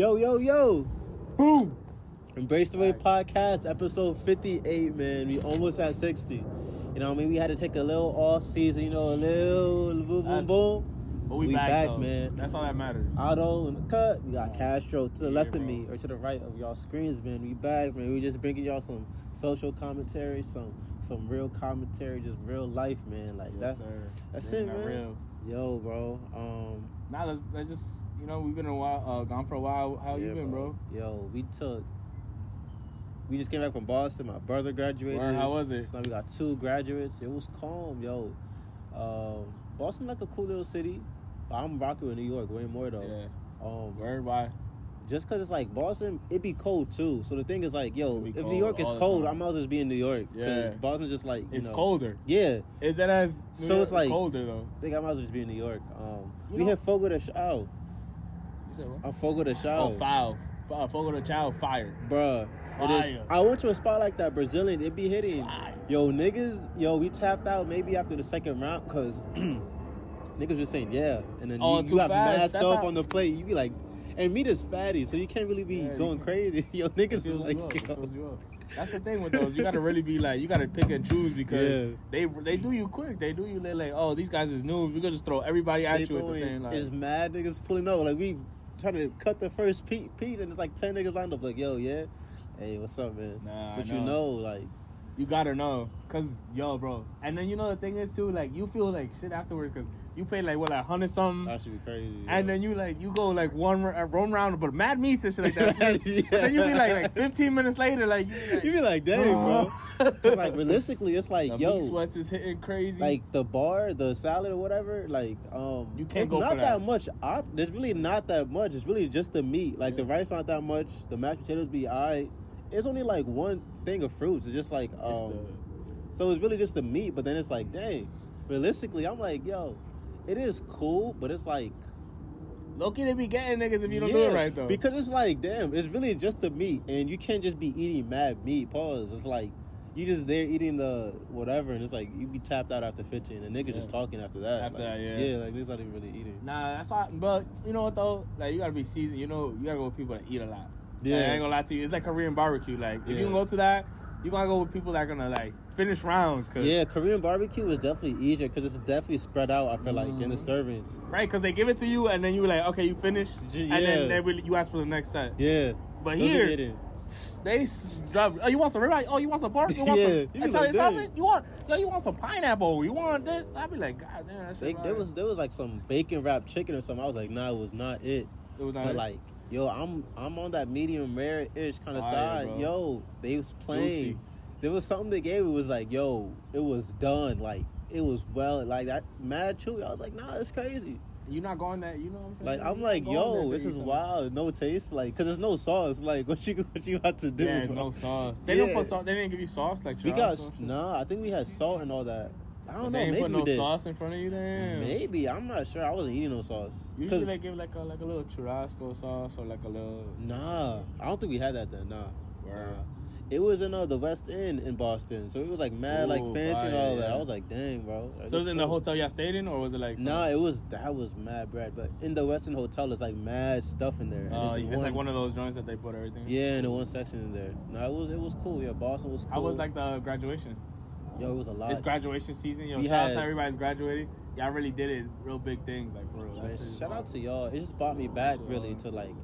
Yo, yo, yo. Boom. Embrace the Wave podcast, episode 58, man. We almost at 60. You know what I mean? We had to take a little off season, you know, a little boom, boom, boom. But we, We back, back, man. That's all that matters. Otto in the cut. We got Castro to the Yeah, left of me or to the right of y'all screens, man. We back, man. We just bringing y'all some social commentary, some some real commentary, just real life, man. Like Yes, that's sir. that's Bring it, man. Real. Yo, bro. Um, Now let's let's just you know we've been a while uh, gone for a while. How you been, bro? Yo, we took. We just came back from Boston. My brother graduated. Word, how was it? So we got two graduates. It was calm, yo. Um, Boston like a cool little city. I'm rocking with New York way more though. Yeah. Um, Word why? Just because it's like Boston, it be cold too. So the thing is like, yo, if New York is cold. I might as well just be in New York because Yeah. Boston's just like you It's know- colder. Yeah, Is that as New So York it's like- colder though? I think I might as well just be in New York. Um, You we know- hit Fogo de Chao. You said what? A Fogo de Chao. Oh, foul. Foul. Fogo de Chao fire. Bruh, it is. Fire. I went to a spot like that, Brazilian. It be hitting. Fire. Yo, niggas, yo, we tapped out maybe after the second round because niggas just saying yeah, and then Oh, you, you got mad stuff on the plate. You be like, and meat is fatty, so you can't really be Yeah, going crazy. Yo, niggas is like, you you. That's the thing with those. You gotta really be like, you gotta pick and choose because Yeah. they they do you quick. They do you. They like, oh, these guys is new. We gonna just throw everybody at they you at the same like. It's mad niggas pulling up. Like we trying to cut the first piece, and it's like ten niggas lined up. Like, yo, yeah, hey, what's up, man? Nah, but you know. know, like, You gotta know, cause yo, bro. And then you know the thing is too, like you feel like shit afterwards, cause you pay like what, like hundred something, that should be crazy. and then you like you go like one uh, one round, but mad meats and shit like that. Yeah. Then you be like like fifteen minutes later, like you be like, you be like, dang, bro. like realistically, it's like, the yo, sweats is hitting crazy. like the bar, the salad or whatever, like um You can't it's go not for that. much op- there's really not that much. It's really just the meat. Like the Yeah. rice not that much. The mashed potatoes be alright. It's only like one thing of fruits. It's just like It's um the- so it's really just the meat, but then it's like, dang. Realistically, I'm like, yo, it is cool, but it's like Loki, they be getting niggas if you don't do it right though. Because it's like, damn, it's really just the meat, and you can't just be eating mad meat. Pause. It's like you just there eating the whatever, and it's like you be tapped out after 15, and niggas just talking after that. After Like, that, yeah. yeah, like niggas not even really eating. Nah, that's all. But you know what though? Like you gotta be seasoned. You know, you gotta go with people that eat a lot. Yeah. Like, I ain't gonna lie to you. It's like Korean barbecue. Like if Yeah. you can go to that, you gotta go with people that are gonna like finish rounds. Cause, Yeah, Korean barbecue is definitely easier because it's definitely spread out. I feel like in the Mm-hmm. servings. Right, because they give it to you and then you're like, okay, you finish, J- and then they will, you ask for the next set. Yeah, But Those here, they drop. Oh, you want some ribeye? Oh, you want some pork? You want Yeah, some you Italian like, sausage? You want? Yo, you want some pineapple? You want this? I'd be like, God damn, that shit. they, there was there was like some bacon wrapped chicken or something. I was like, nah, it was not it. It was not But it. like, yo, I'm I'm on that medium rare ish kind of Fire, side. bro. Yo, they was playing. Juicy. There was something they gave. It was like, yo, it was done. Like it was well, like that mad chewy. I was like, nah, it's crazy. You're not going that. You know what I'm saying? Like I'm like, not going there yo, to this is something. wild. No taste, like, cause there's no sauce. Like, what you what you have to do? Yeah, bro? no sauce. They Yeah. don't put sauce. They didn't give you sauce like We got and shit? nah. I think we had salt and all that. I don't They know. ain't Maybe put no did. sauce in front of you. Damn. Maybe I'm not sure. I wasn't eating no sauce. Usually they give like a like a little churrasco sauce or like a little. Nah, I don't think we had that then. Nah, Word. nah. It was in uh, the West End in Boston, so it was like mad, like fancy and all that. I was like, dang, bro. Like, So this was it in the hotel y'all stayed in, or was it like? some- Nah, it was that was mad bread, but in the Westin Hotel, it's like mad stuff in there. And Oh, it's, it's, in like one of those joints that they put everything. in. yeah, in the one section in there. No, it was it was cool. Yeah, Boston was cool. I was like the graduation. Yo, it was a lot. It's graduation season. Yo, We shout out had- to everybody's graduating. Y'all really did it. Real big things, like for real. Man, shout out to y'all. It just brought me back really to like,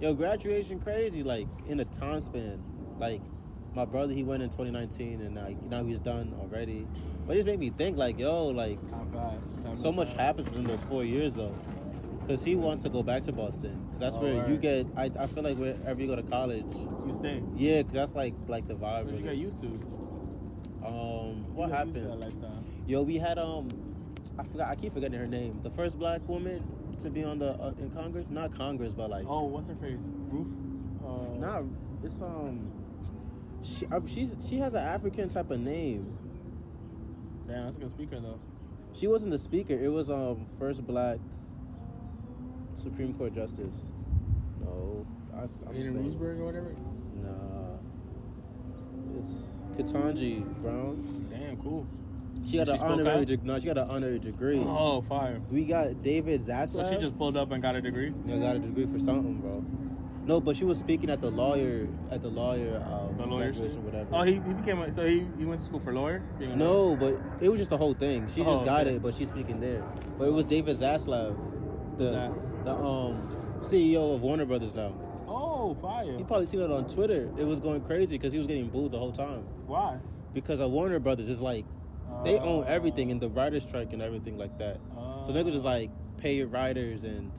yo, graduation crazy. Like in a time span, like my brother he went in 2019 and now, now he's done already. But it just made me think like, yo, like Time fast. Time so much fast. happens within those four years though. Cause he wants to go back to Boston. Cause that's Oh, where you get. I, I feel like wherever you go to college, You stay. yeah, cause that's like like the vibe. What you get used to? Um, what You got used to that happened? lifestyle. Yo, we had um, I forgot. I keep forgetting her name. The first black woman to be on the uh, in Congress, not Congress, but like Oh, what's her face? Roof. Uh, Nah, it's um, she uh, she's she has an African type of name. Damn, that's a good speaker though. She wasn't the speaker. It was um first black Supreme Court justice. No, I, I'm Aiden saying Roosberg or whatever. nah. It's Ketanji Brown. Damn, cool. She got She an honorary degree. No, she got an honorary degree. Oh, fire. We got David Zaslav. So she just pulled up and got a degree. I got a degree for something, bro. No, but she was speaking at the lawyer at the lawyer um, The lawyer whatever. Oh, he, he became a, so he, he went to school for lawyer. A lawyer? no, but it was just the whole thing. She Oh, just got okay. it, but she's speaking there. But it was David Zaslav, the the um CEO of Warner Brothers now. Oh, fire. You probably seen it on Twitter. It was going crazy because he was getting booed the whole time. Why? Because of Warner Brothers is like they Oh. own everything and the writers strike and everything like that. So niggas just like pay your writers and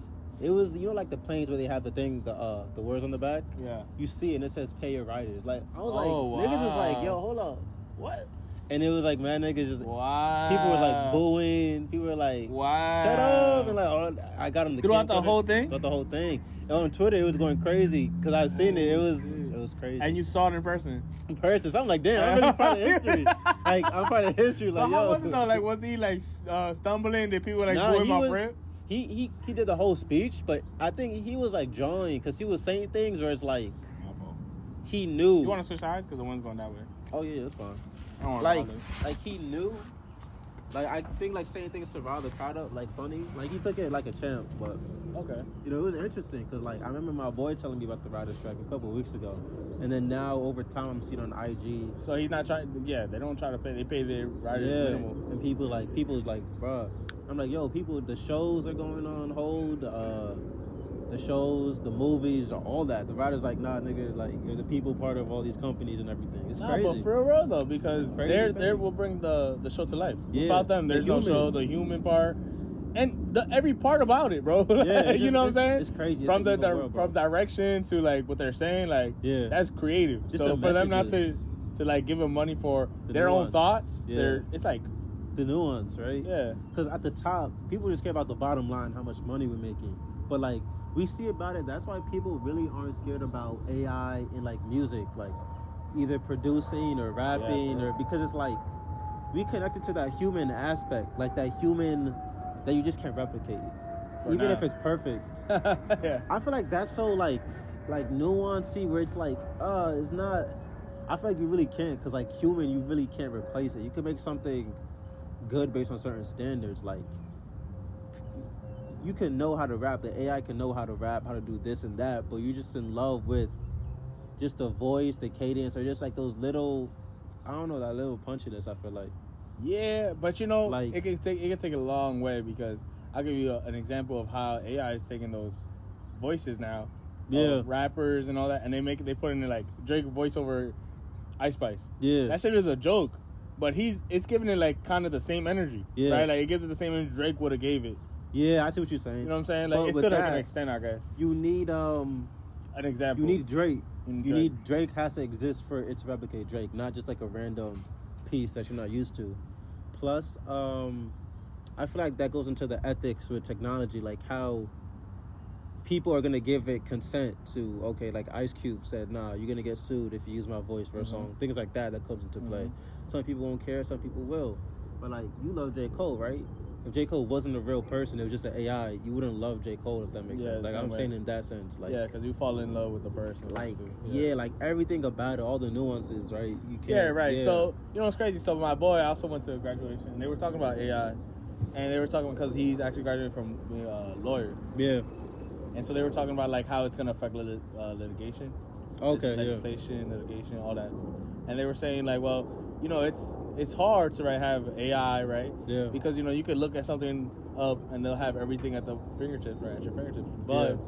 it was you know like the planes where they have the thing the uh the words on the back. Yeah. You see it and it says pay your writers. Like I was Oh, like niggas was like yo hold up what? And it was like man niggas just Wow. people were like booing. People were like Wow. shut up and like oh, I got them the Throughout the whole thing? Throughout the whole thing. And on Twitter it was going crazy because I've seen it. It was shit. it was crazy. And you saw it in person. in person. So I'm like, damn, I'm really part of history. like I'm part of history. Like so yo, how was it though? Like, was he like uh, stumbling? Did people like Nah, boo him he was- rip? he he he did the whole speech, but I think he was like drawing because he was saying things where it's like he knew. You want to switch sides because the one's going that way. oh yeah, that's fine. I don't wanna Like like he knew. Like I think like saying things to rile the crowd up like funny. Like he took it like a champ, but okay. you know it was interesting because like I remember my boy telling me about the writer strike a couple of weeks ago, and then now over time I'm seeing on IG. So he's not trying. Yeah, they don't try to pay. They pay their writers Yeah, minimal. and people like people's like, bruh. I'm like, yo, people. The shows are going on hold. Uh, the shows, the movies, all that. The writers like, nah, nigga, like you're the people part of all these companies and everything. It's Nah, crazy. but for real though, because they're thing. they will bring the the show to life. Yeah, Without them, the there's no show. The human part. And the, every part about it, bro. Yeah, it's you know what I'm saying? it's crazy. It's From the di- world, from direction to like what they're saying, like Yeah. that's creative. Just so the for them not to to like give them money for The their own thoughts, Yeah. they're it's like the nuance, right? yeah, Because at the top, people just care about the bottom line, how much money we're making. But like we see about it, that's why people really aren't scared about AI in like music, like either producing or rapping, or because it's like we connected to that human aspect, like that human that you just can't replicate, For even now. if it's perfect. yeah. I feel like that's so like like nuancey where it's like uh it's not. I feel like you really can't because like human, you really can't replace it. You can make something good based on certain standards. Like you can know how to rap, the AI can know how to rap, how to do this and that, but you're just in love with just the voice, the cadence, or just like those little. I don't know that little punchiness. I feel like Yeah, but you know, Like- it can take it can take a long way because I'll give you a, an example of how AI is taking those voices now, uh, Yeah. of rappers and all that, and they make they put in like Drake voiceover, Ice Spice. yeah, That shit is a joke, but he's it's giving it like kind of the same energy, Yeah. right? Like it gives it the same energy Drake would have gave it. Yeah. I see what you're saying. You know what I'm saying? Like But it's with to like that- an extent, I guess. you need um An example. You need Drake. You need You Drake. need Drake has to exist for it to replicate Drake, not just like a random piece that you're not used to. Plus, um, I feel like that goes into the ethics with technology, like how people are gonna give it consent to. Okay, like Ice Cube said, "Nah, you're gonna get sued if you use my voice for a Mhm. song." Things like that that comes into play. Mhm. Some people won't care, some people will. But like, you love J Cole, right? If J Cole wasn't a real person, it was just an AI. You wouldn't love J Cole if that makes Yeah, sense. Like I'm way. saying in that sense, like yeah, because you fall in love with the person. like too. yeah. like everything about it, all the nuances, right? You can't, Yeah, right. yeah. So you know what's crazy? So my boy I also went to graduation. and They were talking about AI, and they were talking because he's actually graduated from being a lawyer, yeah, and so they were talking about like how it's gonna affect lit- uh, litigation, okay, yeah, legislation, litigation, all that. And they were saying like, well, you know, it's it's hard to right have AI, right? yeah, Because you know you could look at something up and they'll have everything at the fingertips, right, at your fingertips. But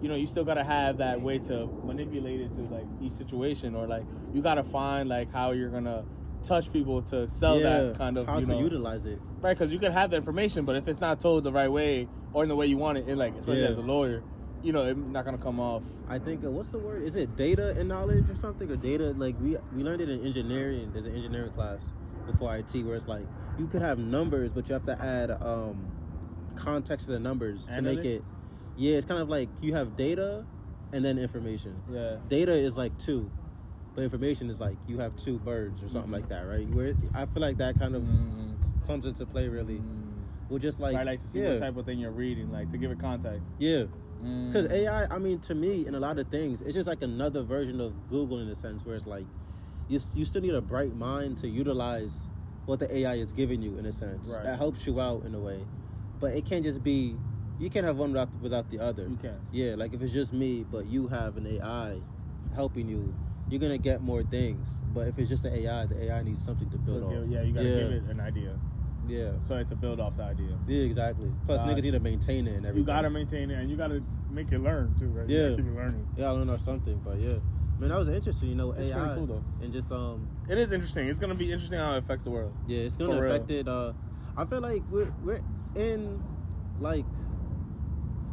you know you still gotta have that way to manipulate it to like each situation, or like you gotta find like how you're gonna touch people to sell yeah. that kind of how you to know utilize it. right because you can have the information, but if it's not told the right way or in the way you want it, it like especially Yeah. as a lawyer, you know it's not gonna come off. I think uh, what's the word? Is it data and knowledge or something? Or data like we we learned it in engineering. There's an engineering class before IT where it's like you could have numbers, but you have to add um context to the numbers to make it. Yeah, it's kind of like you have data and then information. Yeah. data is like two, but information is like you have two birds or something Mhm. like that, right? Where I feel like that kind of Mm, comes into play really. mm. Well, just like I like to see yeah, what type of thing you're reading, like to give it context. yeah. Mm. Because AI, I mean, to me, in a lot of things, it's just like another version of Google in a sense, where it's like you you still need a bright mind to utilize what the AI is giving you in a sense. Right. That helps you out in a way, but it can't just be you can't have one without without the other. You can't. Yeah, like if it's just me, but you have an AI helping you, you're gonna get more things. But if it's just an AI, the AI needs something to build So, off. yeah, you gotta yeah, give it an idea. Yeah, So it's a build off the idea. yeah, exactly. Plus, niggas need to maintain it and everything. You gotta maintain it, and you gotta make it learn too, right? You Yeah. gotta keep it learning. Yeah, I don't know something, but yeah, man, that was interesting. You know, It's AI pretty cool, though. and just um, It is interesting. It's gonna be interesting how it affects the world. yeah, it's gonna For real. affect it. Uh, I feel like we're we're in like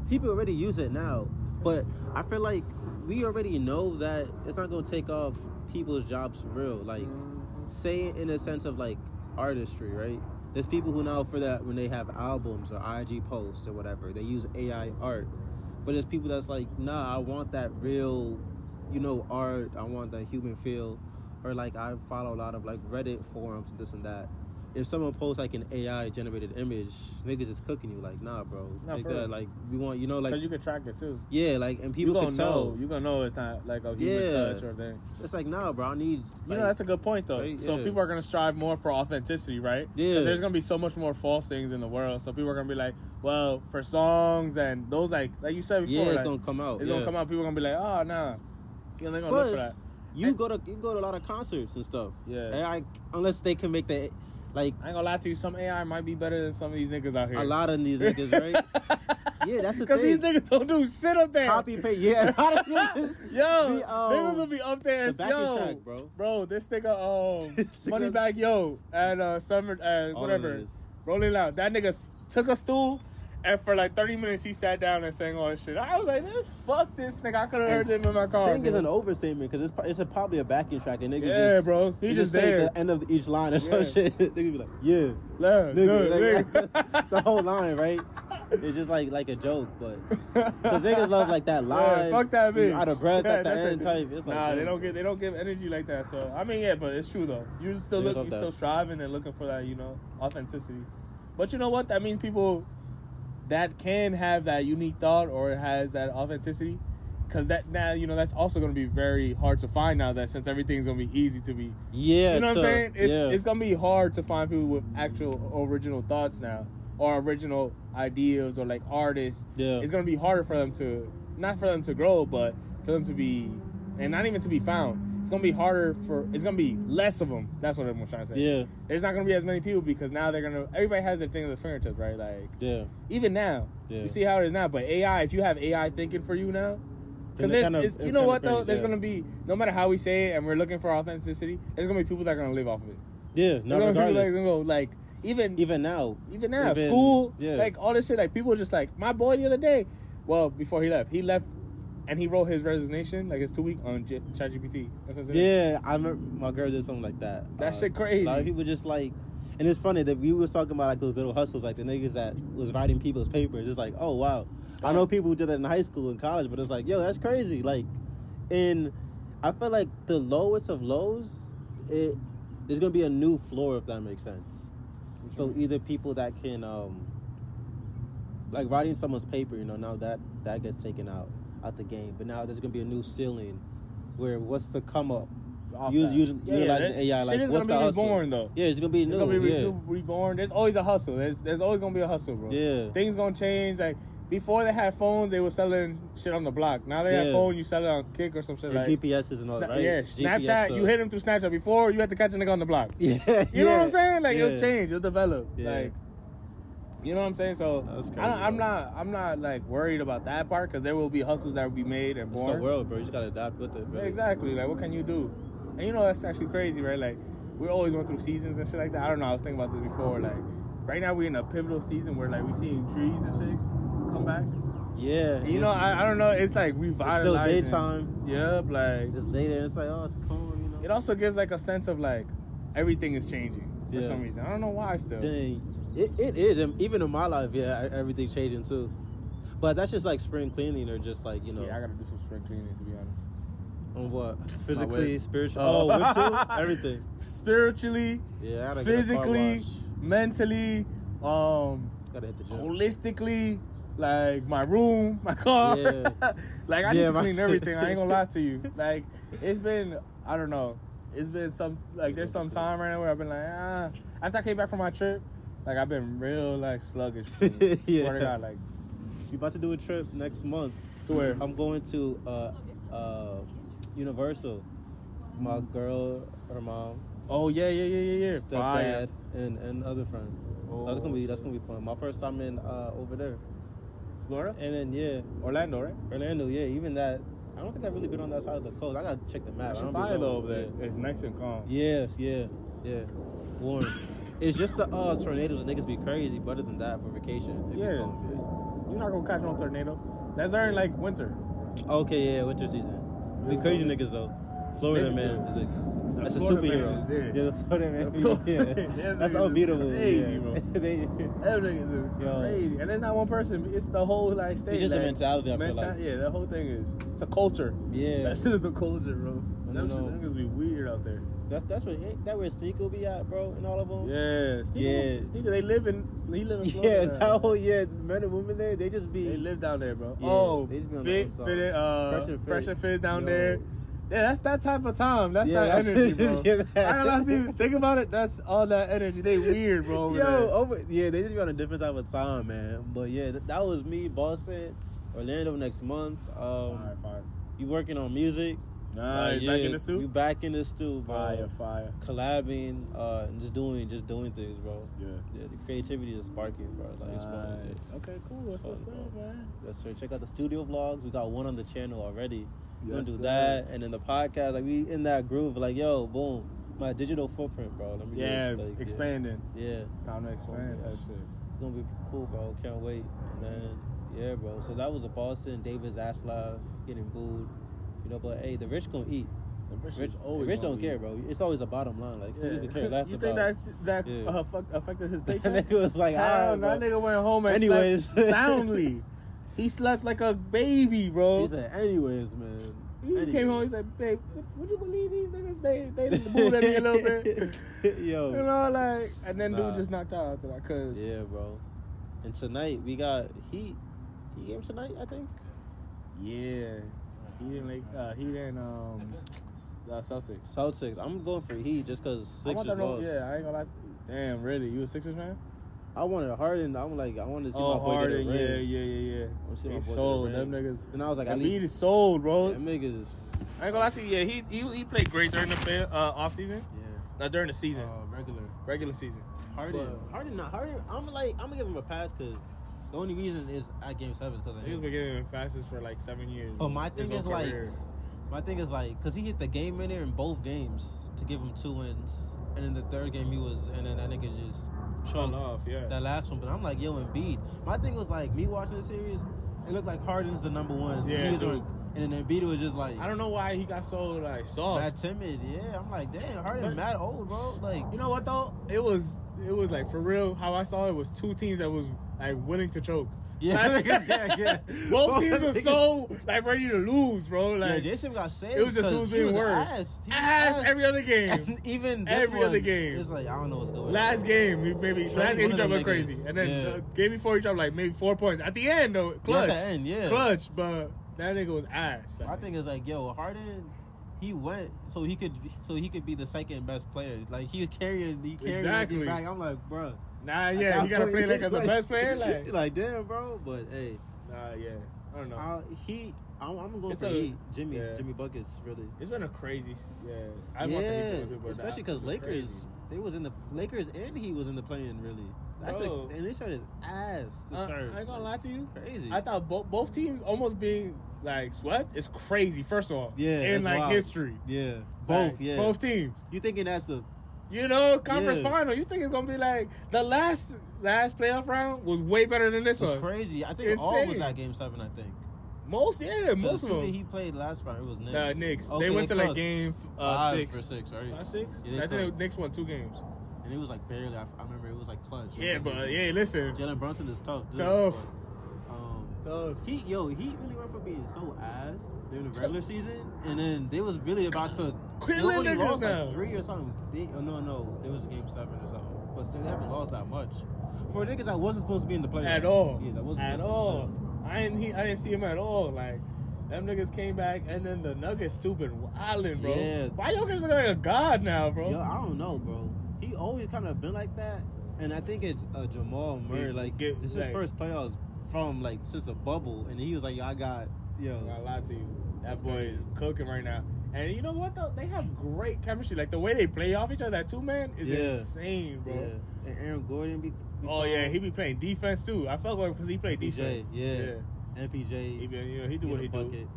people already use it now, but I feel like we already know that it's not gonna take off people's jobs for real. Like, Mm-hmm. say in a sense of like artistry, right? There's people who now for that when they have albums or IG posts or whatever, they use AI art. But there's people that's like, nah, I want that real, you know, art. I want that human feel. Or like I follow a lot of like Reddit forums and this and that. If someone posts like an AI generated image, niggas is cooking you like, nah, bro, Nah, take that. real. Like we want, you know, like Because you can track it too. yeah, like and people can tell. know. You gonna know it's not like a human Yeah. touch or thing. It's like, nah, bro, I need. You know, that's a good point though. Right, So yeah. people are gonna strive more for authenticity, right? Yeah. Because there's gonna be so much more false things in the world. So people are gonna be like, well, for songs and those like like you said before, yeah, it's like, gonna come out. it's yeah. gonna come out. People are gonna be like, oh nah, you know, they're gonna look for Plus, that. you And- go to you go to a lot of concerts and stuff. Yeah. Unless they can make the like I ain't gonna lie to you. Some AI might be better than some of these niggas out here. a lot of these niggas, right? yeah, that's the Because these niggas don't do shit up there. Copy paste. Yeah, a lot of niggas. Yo, um, niggas will be up there. the yo, track, bro. Bro, this nigga, um, This money back, yo, and uh, summer, uh, whatever, rolling out. That nigga took a stool, and for like thirty minutes he sat down and sang all this shit. I was like, man, fuck this nigga. I could have heard him in my car. Sing is an overstatement because it's, it's a, probably a backing track and nigga Yeah, just bro. He he just say there. the end of each line or some shit. nigga be like, yeah, Yeah, nigga, like, nigga. the whole line, right? It's just like like a joke, but because niggas love like that live, Yeah, fuck that bitch. out of breath Yeah, at the end type. It's like nah, they don't get they don't give energy like that. So I mean, yeah, but it's true though. You're still Niggas look, love you that. still striving and looking for that, you know, authenticity. But you know what? That means people that can have that unique thought or has that authenticity. Cause that now you know that's also going to be very hard to find now that since everything's going to be easy to be Yeah, you know what to- I'm saying? It's yeah. it's gonna be hard to find people with actual original thoughts now, or original ideas, or like artists. Yeah. It's gonna be harder for them to not for them to grow, but for them to be, and not even to be found. It's gonna be harder for. It's gonna be less of them. That's what I'm trying to say. yeah, There's not gonna be as many people because now they're gonna. Everybody has their thing at the fingertips, right? Like yeah. even now, Yeah. you see how it is now. But AI, if you have AI thinking for you now, because there's, kind of- you know what though, there's yeah. gonna be no matter how we say it, and we're looking for authenticity. There's gonna be people that are gonna live off of it. Yeah, There's not gonna be people that regardless. gonna go like even Even now, even now even- school yeah. like all this shit like people just like my boy the other day. Well, before he left, he left and he wrote his resignation like his two week on J- ChatGPT. That's what I'm saying. yeah, I remember my girl did something like that. Uh, shit crazy. A lot of people just like, and it's funny that we was talking about like those little hustles, like the niggas that was writing people's papers. It's like, oh wow, I know people who did that in high school and college, but it's like, yo, that's crazy. Like, and I feel like the lowest of lows, it there's gonna be a new floor if that makes sense. So either people that can, um, like writing someone's paper, you know, now that that gets taken out out the game, but now there's gonna be a new ceiling where what's to come up. Off Use, use, Yeah, yeah, utilizing there's- AI, shit like is what's gonna the be hustle? reborn though. Yeah, it's gonna be It's new. gonna be re- yeah. reborn. There's always a hustle. There's, there's always gonna be a hustle, bro. Yeah. Things gonna change. Like before they had phones, they were selling shit on the block. Now they have Yeah. phone, you sell it on Kick or some shit Or like. GPSs and all Sna- right? Yeah, Snapchat. to- You hit him through Snapchat. Before you had to catch a nigga on the block. Yeah, You know what I'm saying? Like it'll change, it'll develop. Yeah. Like, you know what I'm saying? So I don't, I'm not, I'm not like worried about that part because there will be hustles that will be made and It's born. the world, bro. You just gotta adapt with it. Really. exactly. Like, what can you do? And you know that's actually crazy, right? Like, we're always going through seasons and shit like that. I don't know. I was thinking about this before. Like, right now we're in a pivotal season where like we're seeing trees and shit come back. Yeah. You know, I, I don't know. It's like revitalizing. it's still daytime. Yep. Like, It's day there. It's like, oh, it's calm. You know. it also gives like a sense of like everything is changing for Yeah. some reason. I don't know why still. Dang, it, it is. And even in my life, yeah, e, everything changing too. But that's just like spring cleaning, or just like you know, Yeah, I gotta do some spring cleaning to be honest. on what physically, spiritually. Oh. oh, whip too, everything. Spiritually, Yeah, I gotta get a car physically, mentally, um, Gotta hit the gym. holistically, like my room, my car. Yeah. like I Yeah, need to my- clean everything. I ain't gonna lie to you. Like it's been, I don't know. It's been some like there's some time right now where I've been like ah. After I came back from my trip, like I've been real like sluggish. Yeah. Swear to God, like We about to do a trip next month. To where? I'm going to uh, uh, Universal. My girl, her mom, Oh yeah, yeah, yeah, yeah, yeah. Stepdad, and and other friend. that's gonna be that's gonna be fun. My first time in uh, over there, Florida, and then yeah, Orlando, right? Orlando. Yeah, even that. I don't think I've really been on that side of the coast. I gotta check the map. It's I don't be fire though over there. It's nice and calm. Yes, yeah, yeah. Warm. It's just the uh, tornadoes. Niggas be crazy. But other than that, for vacation, it Yeah, you're not gonna catch no tornado. That's during like winter. Okay, yeah, winter season. Be crazy niggas though. Florida man is a that's a superhero. man yeah, the Florida man. Yeah, that's unbeatable. crazy, yeah. bro. they, niggas is Yo. crazy, and it's not one person. It's the whole like state. It's just the mentality, I feel like. Yeah, the whole thing is it's a culture. yeah, That shit is a culture, bro. Them shit, them niggas be weird out there. That's that's where that where Sneak will be at, bro, and all of them. Yeah, Steve, Yeah. Steve, they live in. He live in Florida. Yeah, whole yeah, men and women there, they just be They live down there, bro. Yeah, oh, they just be on fit, the fit, uh, Fresh and Fit. fresh and fit down Yo. there. Yeah, that's that type of time. That's Yeah, that that's- energy, bro. get that. I don't know, think about it. That's all that energy. They weird, bro. Over Yo, there. over yeah, they just be on a different type of time, man. But yeah, th- that was me, Boston, Orlando next month. Um, Fire, fire. you working on music? Nice. Uh, yeah, Back in the We stew. back in the stew, bro. Fire, fire. Collabing, uh, and just doing, just doing things, bro. Yeah. Yeah, the creativity is sparking, bro. Like it's fun. Nice. Okay, cool. That's fun, what's bro. up, man. Yes, sir. Check out the studio vlogs. We got one on the channel already. We're Yes, gonna do that, and then the podcast. Like we in that groove. Like yo, boom, my digital footprint, bro. Let me Yeah, just, like, yeah. expanding. Yeah. It's time to expand type shit. It's gonna be cool, bro. Can't wait. man. yeah, bro. So that was a Boston. David Zaslav getting booed. You know, but hey, the rich gonna eat. The rich, Rich, always rich don't be- care, bro. It's always a bottom line. Like who doesn't care less you about? think that's, that Yeah. uh, fuck, affected his that nigga was like, Hell, ah, that nigga went home and Anyways. slept soundly. He slept like a baby, bro. He said, anyways, man. He Anyways. came home. He said, "Babe, would you believe these niggas? They they booed at me a little bit, Yo. you know, like." And then Nah. dude just knocked out after that, cause Yeah, bro. And tonight we got Heat. Heat game tonight, I think. yeah, he didn't like uh, he didn't um uh, Celtics. Celtics. I'm going for Heat just because Sixers lost. Yeah, I ain't gonna lie. Damn, really? You a Sixers fan? I wanted Harden. I'm like, I wanted to see oh, my boy Harden. get a Yeah, ring. yeah, yeah, yeah. wanna see my They boy get a sold ring. them niggas. And I was like, That at beat is sold, bro. them niggas. I ain't gonna lie to you. Yeah, he's he, he played great during the uh, off season. Yeah. Not during the season, Uh, regular. regular season. Harden. But- Harden. Not Harden. I'm like, I'm gonna give him a pass because the only reason is at Game Seven because he's been getting fastest for like seven years. But my thing is like, career. my thing is like, cause he hit the game winner in both games to give him two wins, and in the third game he was, and then that nigga just choked. off, yeah. that last one, but I'm like, yo, Embiid. My thing was like, me watching the series, it looked like Harden's the number one. Yeah, He was dude. on- and then Embiid was just like, I don't know why he got so like soft. mad timid. Yeah, I'm like, damn, Harden mad old, bro. Like, You know what though? It was it was like for real. How I saw it was two teams that was like willing to choke. yeah, Like, yeah, yeah. Both teams were so like ready to lose, bro. Yeah, Like Jason got saved. it was just who 'cause was he being worse. Ass, He was Ass every other game. And even this Every one, other game. It's like I don't know what's going on. Last on. game, he maybe Trey last game he dropped them like niggas. crazy, and then Yeah. the game before he dropped like maybe four points at the end though. Yeah, Clutch, at the end, yeah. clutch, but that nigga was ass. My thing is like, yo, Harden, he went so he could so he could be the second best player. Like he carried, he carried Exactly. back. I'm like, bro. Nah, yeah, he gotta play like as a best player. Like, like damn, bro. But hey, nah, yeah, I don't know. uh, he, I'm, I'm going It's for a- Heat. Jimmy, yeah. Jimmy buckets, really. It's been a crazy, yeah. I yeah, want the Heat to win too, but especially because Lakers, crazy. they was in the Lakers and he was in the playing really. That's Bro. like, and they started ass to Uh, start. I ain't gonna lie to you. Crazy. I thought both both teams almost being like swept is crazy. First of all, Yeah, in like wild. history, yeah, both. Like, yeah, both teams. You thinking that's the You know, conference Yeah. final. You think it's gonna be like the last last playoff round was way better than this one. It's one. crazy. I think all was Insane. at Game Seven. I think. Most, yeah, most of them. he played last round? It was Knicks. The Knicks. Okay, they went to like game uh, Five six. for six, right? Five, six? Yeah, they I think. Knicks won two games. And it was like barely. I, I remember it was like clutch. It Yeah, but like- yeah, listen, Jalen Brunson is tough. Dude, Tough. but, um, Tough. he yo he really went from being so ass during the regular season, and then they was really about to. Quit they lost down. like three or something. They, oh, no, no, it was game seven or something. But still, they haven't lost that much. For niggas that wasn't supposed to be in the playoffs at all. Yeah, that wasn't at supposed to be in the all. I didn't. He, I didn't see him at all. Like them niggas came back, and then the Nuggets too been wilding, bro. Yeah. Why y'all guys look like a god now, bro? Yo, I don't know, bro. He always kind of been like that, and I think it's uh, Jamal Murray. He's Like get- this is like- his first playoffs from like since a bubble, and he was like, "Yo, I got yo." I'm not lie to you. That boy crazy. is cooking right now. And you know what though? They have great chemistry. Like the way they play off each other, that two man is Yeah. insane, bro. Yeah. And Aaron Gordon be. be Oh yeah, he be playing defense too. I felt like because he played PJ, defense. yeah. MPJ. He be, you know, he do what he do.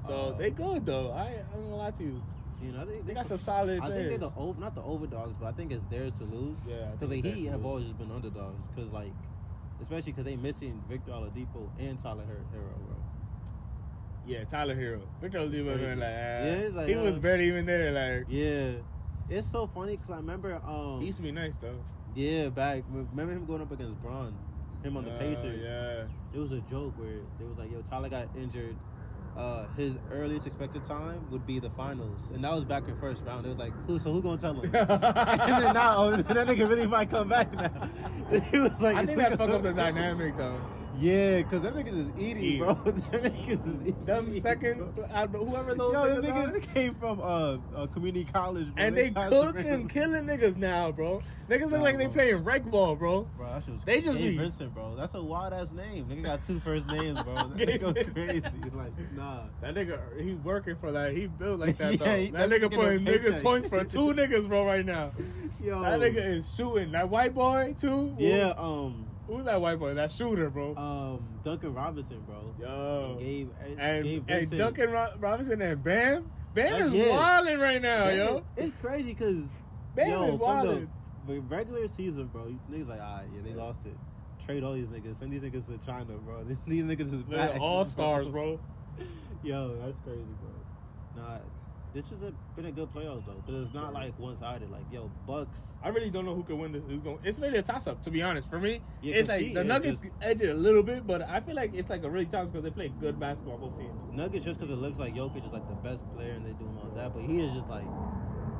So Uh, they good though. I I'm gonna lie to you. You know, they, They got some solid I think they're the over, not the overdogs, but I think it's theirs to lose. Yeah, because it's like, theirs he to have always just been underdogs. Because like, especially because they missing Victor Oladipo and Tyler Her- Herro, bro. yeah, Tyler Herro. Victor Oladipo been like, ah. Yeah, like, he was uh, barely even there. Like Yeah, it's so funny because I remember, um, he used to be nice though. yeah, back remember him going up against Braun, him on the Uh, Pacers. Yeah. It was a joke where they was like, "Yo, Tyler got injured." Uh, his earliest expected time would be the finals, and that was back in first round. It was like, "Who? So who gonna tell him?" and then now, oh, that nigga really might come back now. he was like, I think that fucked up the dynamic though. Yeah, cause them niggas is eating, bro. them niggas is eating. Them second, uh, whoever those Yo, them niggas, are, came from uh, uh community college, bro. and they passed cooking, killing niggas now, bro. Niggas look like they playing rec ball, bro. Bro, that shit was They just Gabe be- Vincent, bro. That's a wild ass name. Nigga got two first names, bro. That nigga crazy. Like, nah. That nigga, he working for that. He built like that Yeah, though. he- that that nigga nigga putting niggas points for two niggas, bro, right now. Yo. That nigga is shooting. That white boy too. Yeah, um, Who's that white boy? That shooter, bro. um, Duncan Robinson, bro. Yo. Gabe, and Gabe and Duncan Ro- Robinson and Bam. Bam is yeah. wilding right now, Bam yo. It's crazy because Bam yo, is wilding. the, regular season, bro, niggas like, alright, yeah, they lost it. Trade all these niggas. Send these niggas to China, bro. These, these niggas is back. All stars, bro. Yo, that's crazy, bro. Nah, this has been a good playoffs though, because it's not like one sided. Like, yo, Bucks. I really don't know who can win this. Who's going? It's really a toss up, to be honest. For me, Yeah, it's like the Nuggets just- edge it a little bit, but I feel like it's like a really toss because they play good basketball both teams. Nuggets just because it looks like Jokic is like the best player and they doing all that, but he is just like,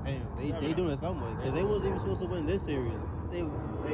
damn, they, Yeah, they man. doing it some way because they wasn't even supposed to win this series. They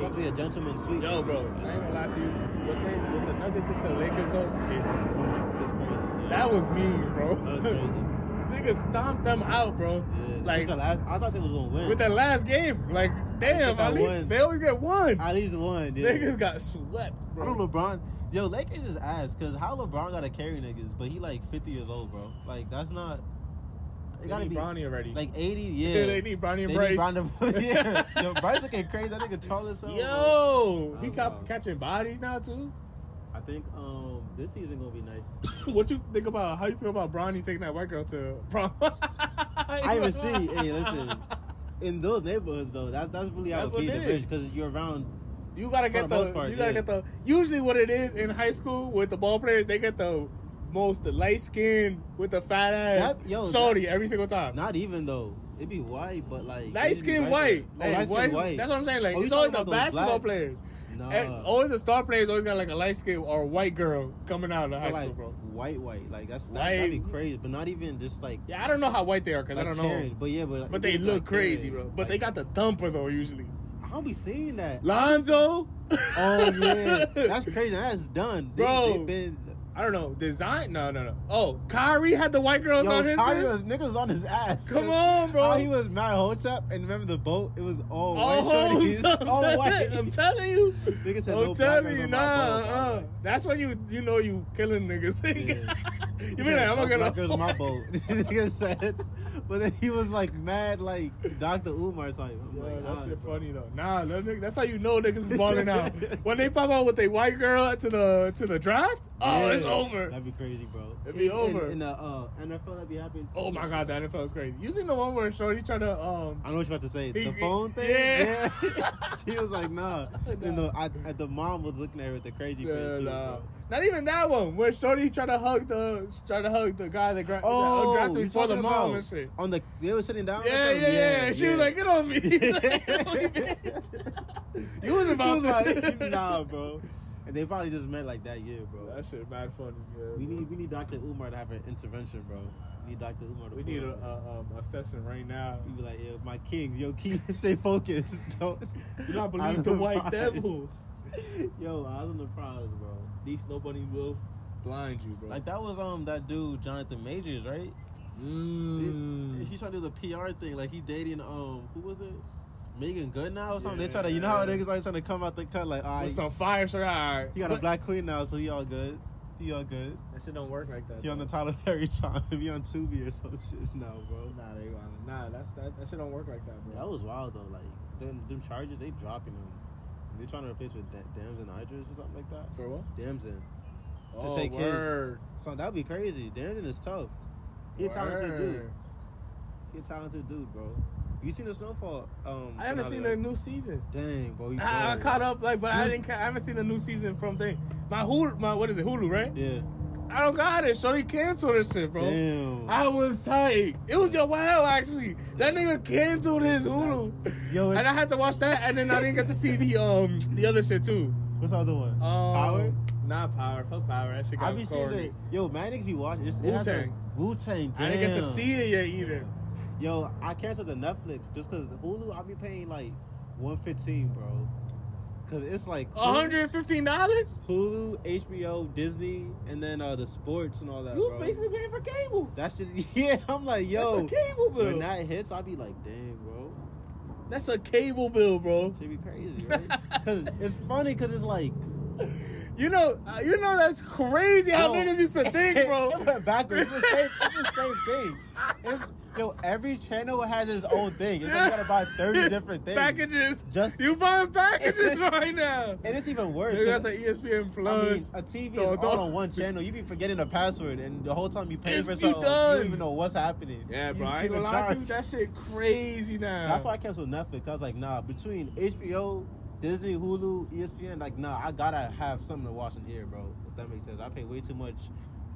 got to be a gentleman sweep. Yo, bro, I ain't gonna lie to you. What they, what the Nuggets did to the Lakers though, it's just mean. it's crazy. Yeah. That was mean, bro. That was crazy. Niggas stomped them out, bro. Yeah, Like the last, I thought they was gonna win with that last game, like damn, get that at least one. they always get one. At least one. Yeah. Niggas got swept, bro. I bro. don't know LeBron. Yo, Lakers just ass because how LeBron gotta carry niggas, but he like 50 years old, bro. Like that's not. It They gotta need be Bronny already. like 80. Yeah, Yeah, they need Bronny and They Bryce. need Bronny- yeah, yo, Bryce looking crazy. That nigga tall as hell. bro. Yo, he Oh, got wow. catching bodies now too. I think um this season gonna be nice. what you think about? How you feel about Bronny taking that white girl to prom? I even see. Hey, listen. In those neighborhoods, though, that's that's really how That's it what feed it the bridge because you're around. You gotta get the the, most part, you gotta yeah. get the. Usually, what it is in high school with the ball players, they get the most light skin with the fat ass That- yo, shorty every single time. Not even though it'd be white, but like Light skin white. there. Oh, Like, light skin white- white. That's what I'm saying. Like Oh, it's always the talking about those basketball black- players. Nah, And always the star players always got like a light skin or a white girl coming out of high like school, bro. white, white. Like that's that, White. that'd be crazy. But not even just like. Yeah, I don't know how white they are because I don't know. But yeah, but But they look like, crazy, carried. bro. But they got the thumper though usually. I don't be seeing that. Lonzo. Oh yeah, that's crazy. That's done, They, Bro. They been. I don't know. Design? No, no, no. Oh, Kyrie had the white girls Yo, on his. Kyrie was niggas on his ass. Come on, bro. How he was mad Hotep and remember the boat? It was all Oh, white shorties. I'm, all telling, white. I'm telling you. Niggas said I'm no telling you, nah. Uh, that's when you you know you killing niggas. Yeah. you mean like, I'm gonna. black girls on my boat. Nigga said, but then he was like mad, like Dr. Umar type. I'm Yo, like, that nah, shit bro. funny though. Nah, that that's how you know niggas is balling out. when they pop out with a white girl to the to the draft, oh, it's Yeah, over. That'd be crazy, bro. It'd be In- over. In, in the uh, NFL, that'd be happening. Oh my god, that NFL is crazy. You seen the one where Shorty tried to um I don't know what you're about to say. He- The phone thing? yeah. Yeah. she was like, nah. And the, I, the mom was looking at her with the crazy Yeah, face. Too, nah. bro. Not even that one where Shorty tried to hug the tried to hug the guy that, gra- Oh, that drafted you before the mom and shit. On the, they were sitting down. Yeah, something? yeah, yeah. She was like, "Get on me." Like, "Get on me, bitch." You was about was like, nah, bro. And they probably just met like that year, bro. That shit mad funny. Yeah, We bro. need we need Dr. Umar to have an intervention, bro. We need Dr. Umar to we need a, a, um, a session right now. He be like, yo, my king, yo, keep stay focused. Don't Do not believe the white devils. Yo, I was on the prize, bro. These nobody will blind you, bro. Like that was um that dude Jonathan Majors, right? mm. He, he trying to do the PR thing, like he dating um who was it? Meagan Good now or something. They try to, you know how niggas are trying to come out the cut like, all With some fire, so all right. he got a black queen now, so he all good. He all good. That shit don't work like that. He on the Tyler Perry time. He on Tubi or some shit now, bro. Nah, they want Nah, that's that. That shit don't work like that, bro. That was wild though. Like them, them charges, they dropping them. They trying to replace with da- Damson Idris or something like that. For what? Damson. To oh, take his- word. So that'd be crazy. Damson is tough. He a talented dude. Word. He a talented dude, bro. You seen the snowfall? Um, I haven't seen the new season. Dang, bro. You I, I good. caught up, like, but I didn't. ca- I haven't seen the new season from thing. My Hulu, my what is it? Hulu, right? Yeah. I don't got it. Shorty canceled this shit, bro. Damn. I was tight. It was your wow, actually. That nigga canceled his Hulu, Yo, it- and I had to watch that, and then I didn't get to see the um the other shit too. what's the other one? Um, Power. Not power. Fuck power. That shit I got be seeing corny. the yo, man, niggas be watching. Has Wu-Tang. Wu Tang. I didn't get to see it yet either. Yo, I canceled the Netflix just because Hulu. I be paying like one fifteen, bro. Cause it's like One hundred and fifteen dollars. Hulu, HBO, Disney, and then uh the sports and all that. You was bro. basically paying for cable. That's shit. Yeah, I'm like, yo, That's a cable bill. when that hits, I'll be like, dang, bro, That's a cable bill, bro. should be crazy, right? Cause it's funny, cause it's like, You know, uh, you know that's crazy how niggas used to think, bro. it went backwards. It's the same, it's the same thing. It's, yo, every channel has its own thing. It's like you gotta buy thirty different things. packages. Just- you buying packages right now. And it's even worse. They got the ESPN I mean, Plus. a TV No, is all don't- on one channel. You be forgetting the password, and the whole time you paying It's for something, you don't even know what's happening. yeah, You bro. I ain't gonna lie to you. That shit crazy now. That's why I canceled Netflix. I was like, nah, between HBO, Disney, Hulu, ESPN, like, nah, I gotta have something to watch in here, bro. If that makes sense. I pay way too much.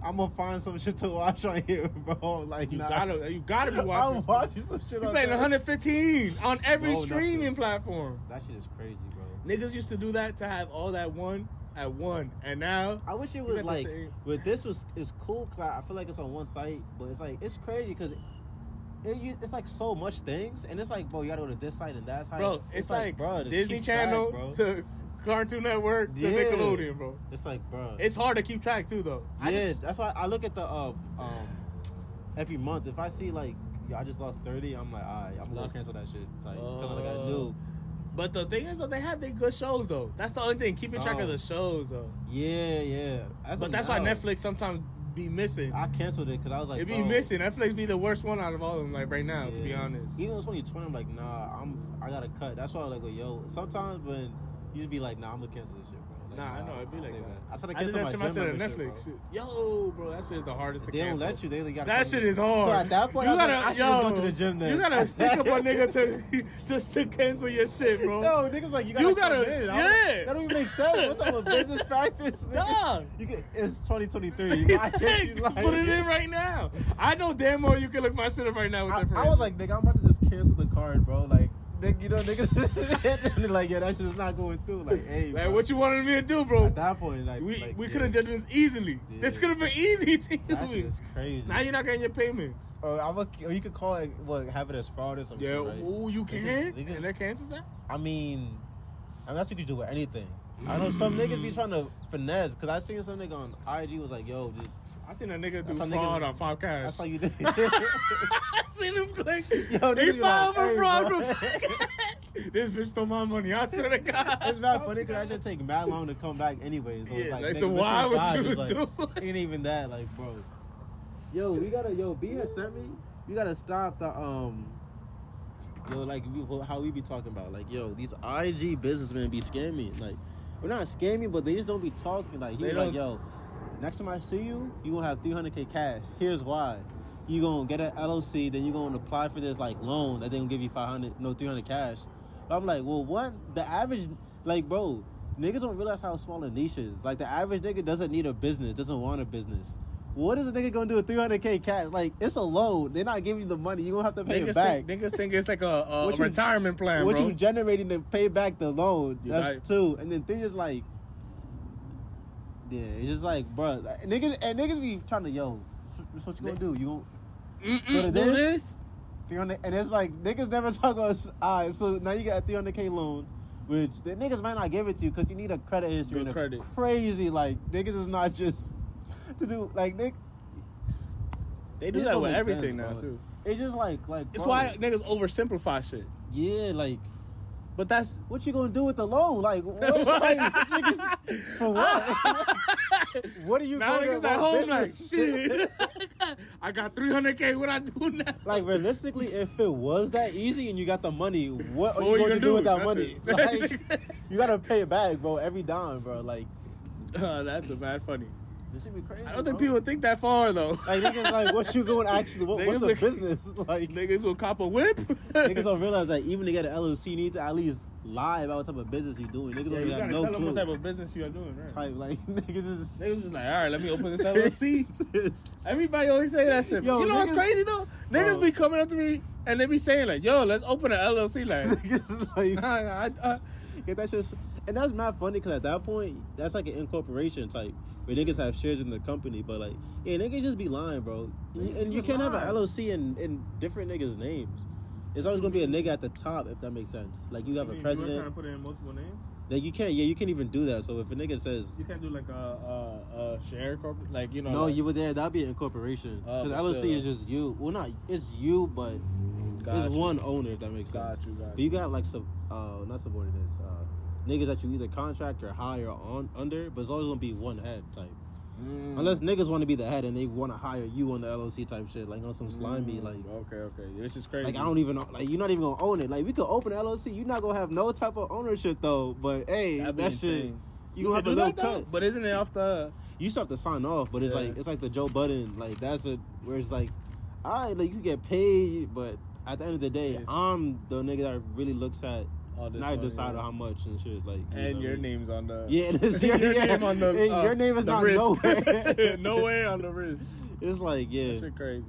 I'm gonna find some shit to watch on here, bro. Like, you nah. gotta, you gotta be I'm watching. watching some shit You on paying 115 on every Bro, streaming platform. That shit is crazy, bro. Niggas used to do that to have all that one at one, and now I wish it was like with this was it's cool because I, I feel like it's on one site, but it's like it's crazy because it, you- it's like so much things, and it's like bro, you gotta go to this site and that site. bro, it's, like, bro, to Disney keep track, Channel bro. to Cartoon Network to Yeah. Nickelodeon, bro. It's like bro, It's hard to keep track too, though. I yeah, just, that's why I look at the uh, um every month. If I see like yo, I just lost thirty, I'm like, alright, I'm gonna cancel that shit. Like, cause like I Oh. knew, but the thing is, though, they have their good shows, though. That's the only thing, keeping track of the shows, though. yeah, yeah. As But that's why Netflix sometimes be missing. I canceled it because I was like, it be bro, missing. Netflix be the worst one out of all of them, like right now, to be honest. Even in 2020, I'm like, nah, I'm I gotta cut. That's why I like, go, yo. Sometimes when you just be like, nah, I'm gonna cancel this shit, bro. Like, Nah, I know it'd be like save that. I try to I did that cancel shit my myself gym to the membership, Netflix. bro. Yo, bro, that shit is the hardest to They don't cancel. let you. They they gotta. That shit is hard. So at that point, you I gotta, like, I should yo, just go to the gym then. You gotta stick up a nigga to just to cancel your shit, bro. Yo, niggas like you gotta. You come gotta- in. Yeah. like, that don't even make sense. What's up with business practice? Dog. You can, it's 2023. Why can't you like? Put it in right now. I know damn well you can look my shit up right now with I, that. I was like, nigga, I'm about to just cancel the card, bro. Like, nigga, you know, niggas, and like, yeah, that shit is not going through. Like, hey, like, bro. what you wanted me to do, bro? At that point, like, We like, we yeah, could have done this easily. Yeah. This could have been easy to That shit you. is crazy. Now you're not getting your payments. Or I'm a, or you could call it, what, have it as fraud or some Yeah, shit, right? ooh, you can, Niggas- and that cancels that. I mean, I mean, that's what you do with anything. I know some niggas be trying to finesse, because I seen some nigga on IG was like, yo, just, I seen a nigga do fraud niggas- on Five Cash. that's how you do I seen him click. Yo, niggas he be filed like, for fraud bro." from This bitch stole my money. I swear to God. It's not funny because I should take mad long to come back anyway. So it's Yeah, like, like, so between why would God, you like, do it? Ain't even that, like, bro. Yo, we gotta, yo, B had sent me. You gotta stop the, um, yo, like we, how we be talking about, like, yo, these IG businessmen be scamming. Like, we're not scamming, but they just don't be talking. Like, he They was like, don't- yo, next time I see you, you gonna have 300k cash. Here's why. You gonna get an LOC, then you gonna apply for this like loan that they gonna give you 500, no 300 cash. I'm like, well, what? The average, like, bro, niggas don't realize how small a niche is. Like, the average nigga doesn't need a business, doesn't want a business. What is a nigga gonna do with 300k cash? Like, it's a loan. They're not giving you the money. You gonna have to pay Niggas it back. think, niggas think it's like a, a you- retirement plan, bro. what bro. you generating to pay back the loan? You That's right. two. And then three is like, yeah, it's just like, bro, niggas and niggas be trying to yo. That's what you gonna do? You gonna Mm-mm, Go to do this? this? 300 and it's like niggas never talk about all right so now you got a 300k loan which the niggas might not give it to you because you need a credit history Good and credit. crazy like niggas is not just to do like nick They do It that with everything sense, now bro. too. it's just like like It's bro, why niggas oversimplify shit. yeah like But that's What you gonna do with the loan? Like, what? like niggas, for what? what are you now going niggas to at home like shit. I got 300k. What I do now? Like realistically, if it was that easy and you got the money, what are What you you going gonna do do? with that money? Like, you gotta pay it back, bro, every dime, bro. Like, Uh, that's a bad funny. This should be crazy. I don't think bro. people think that far though. like niggas like what you going actually? What, what's the like- business? Like, niggas will cop a whip. niggas don't realize that even to get an LLC, you need to at least lie about what type of business you're doing. Niggas Yeah, don't you have no tell them clue. what type of business you are doing, right? type like niggas is. Niggas just like, all right, let me open this LLC. Everybody always say that shit. Yo, you know what's crazy though? Niggas Bro. be coming up to me and they be saying like, "Yo, let's open an LLC." Like, niggas is like nah, nah, I, uh, get that shit. And that's mad funny because at that point, that's like an incorporation type where niggas have shares in the company. But like, yeah, niggas just be lying, bro. And, and you can't have an lying. LLC in, in different niggas' names. It's always gonna be a nigga at the top if that makes sense. Like you have I a mean, you were trying to put it in multiple names. Like you can't. Yeah, you can't even do that. So if a nigga says You can't do like a a, a share corporate, like you know. no, like, you were there, that'd be an incorporation. Oh, Because but LLC still, is just you. Well, not it's you, but got it's you, one owner if that makes sense. Got you, got But you got like sub, uh, not subordinates, uh, niggas that you either contract or hire on under, but it's always gonna be one head type. Mm. Unless niggas want to be the head and they want to hire you on the LLC type shit, like on some slimy, Mm, like, okay, okay, it's just crazy. like I don't even know, like you're not even gonna own it. Like we could open LLC, you're not gonna have no type of ownership though. But hey, That'd that shit, insane. you gonna have a little that, cut. but isn't it off the? You still have to sign off, but it's Yeah. like it's like the Joe Budden, like that's a where it's like, all right, like you get paid, but at the end of the day, Yes. I'm the nigga that really looks at All this not money, decide yeah. how much and shit. Like you And what your I name's on the. Yeah, it is your, your, yeah. name on the. Uh, your name is the not wrist. nowhere. nowhere on the wrist. it's like yeah, That shit crazy.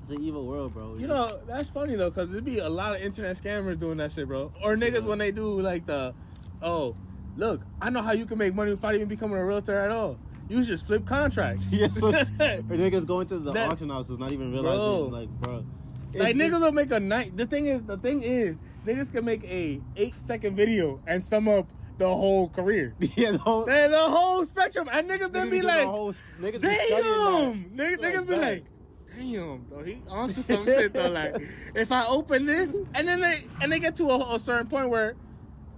it's an evil world, bro. You know, that's funny though, cause there'd be a lot of internet scammers doing that shit, bro. Or niggas when they do like the, oh, look, I know how you can make money without even becoming a realtor at all. You just flip contracts. yeah, so or niggas going to the That- auction houses, not even realizing, Bro. like, bro. It's like niggas will make a night. The thing is, the thing is, niggas can make a eight second video and sum up the whole career. yeah, the whole. They- the whole spectrum, and niggas then niggas be do the like, whole- niggas damn, niggas, Like niggas be like, damn, though he onto some shit though. Like, if I open this, and then they and they get to a, a certain point where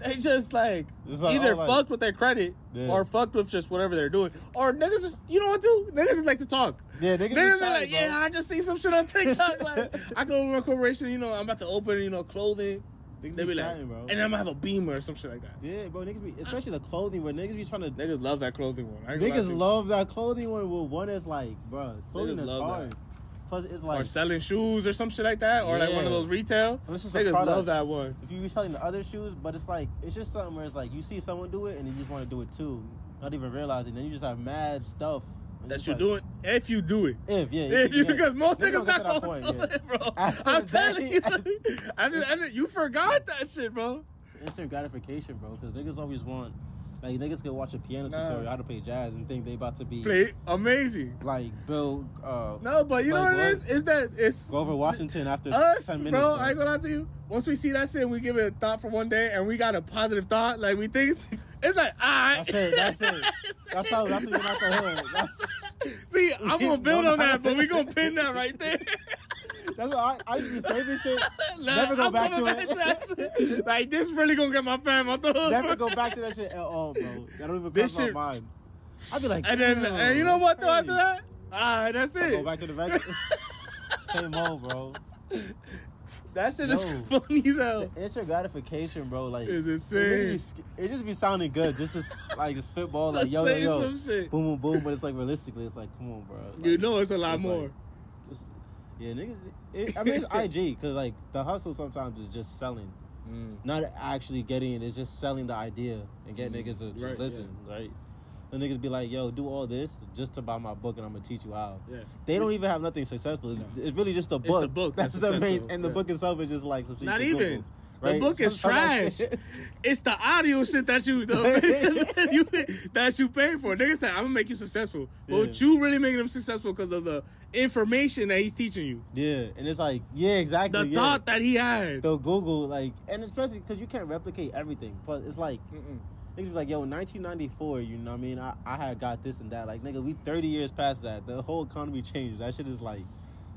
they just like like, either oh, like- fucked with their credit Yeah. or fucked with just whatever they're doing, or niggas just you know what do? Niggas just like to talk. Yeah, niggas, Niggas be like, bro. yeah, I just see some shit on TikTok. like, I go over my corporation, you know, I'm about to open, you know, clothing. Niggas They be be like, chatting, bro. and I'm gonna have a beamer or some shit like that. Yeah, bro, niggas be, especially the clothing where niggas be trying to. Niggas love that clothing one. I ain't gonna lie to Niggas love that clothing one. Well, one is like, bro, clothing Niggas is love hard. Plus, it's like or selling shoes or some shit like that, or like one of those retail. This is a Niggas love that one. if you be selling the other shoes, but it's like it's just something where it's like you see someone do it and you just want to do it too, not even realizing. Then you just have mad stuff That you're like, doing if you do it. If yeah, If you, yeah. because most Niggas niggas not gonna point, do yeah. it, bro. After I'm telling you, I did, I did, you forgot that shit, bro. instant gratification, bro. Because niggas always want, like niggas can watch a piano Nah. tutorial how to play jazz and think they about to be Play amazing. like Bill. Uh, No, but you know Like what it what? is? Is that it's go over Washington after us, ten minutes. bro. I ain't gonna lie to you. Once we see that shit, we give it a thought for one day, and we got a positive thought. Like we think it's, it's like, alright. That's it. That's it. That's how. That's when you're not hood. That's, See, I'm gonna build on that, but we gonna pin that right there. that's what I, I used to say this shit. Never go I'm back to coming it. that shit. Like this really gonna get my fam out the hood. Never go back to that shit at all, bro. That don't even This cross my mind. I'd be like, and then, and you know what? Though after that, alright, that's it. Go back to the regular. Same old, bro. That shit is No. funny as hell. Instant gratification, bro. Like It's It, insane. just be, it just be sounding good, just to like a spitball, like yo, yo, yo, some shit. boom, boom, boom. But it's like realistically, it's like, come on, bro. Like, You know it's a lot it's more. like- it's- yeah, niggas. It, I mean, it's IG because like the hustle sometimes is just selling, Mm. not actually getting it. It's just selling the idea and get niggas to just Right, listen, right? The niggas be like, yo, do all this just to buy my book and I'm gonna teach you how. Yeah. They don't even have nothing successful. It's, No. it's really just a It's book. the book That's, that's the main, and the yeah. book itself is just like some shit. Not even. Google, The book is Some- some of that trash. It's the audio shit that you the, you that you pay for. Nigga said, "I'm gonna make you successful," but Yeah. you really making him successful because of the information that he's teaching you, Yeah, and it's like, yeah, exactly. the yeah. thought that he had. They'll Google like, and especially because you can't replicate everything. But it's like Mm-mm. Niggas be like, yo, in 1994, you know what I mean? I, I had got this and that. Like, nigga, we 30 years past that. The whole economy changed. That shit is like,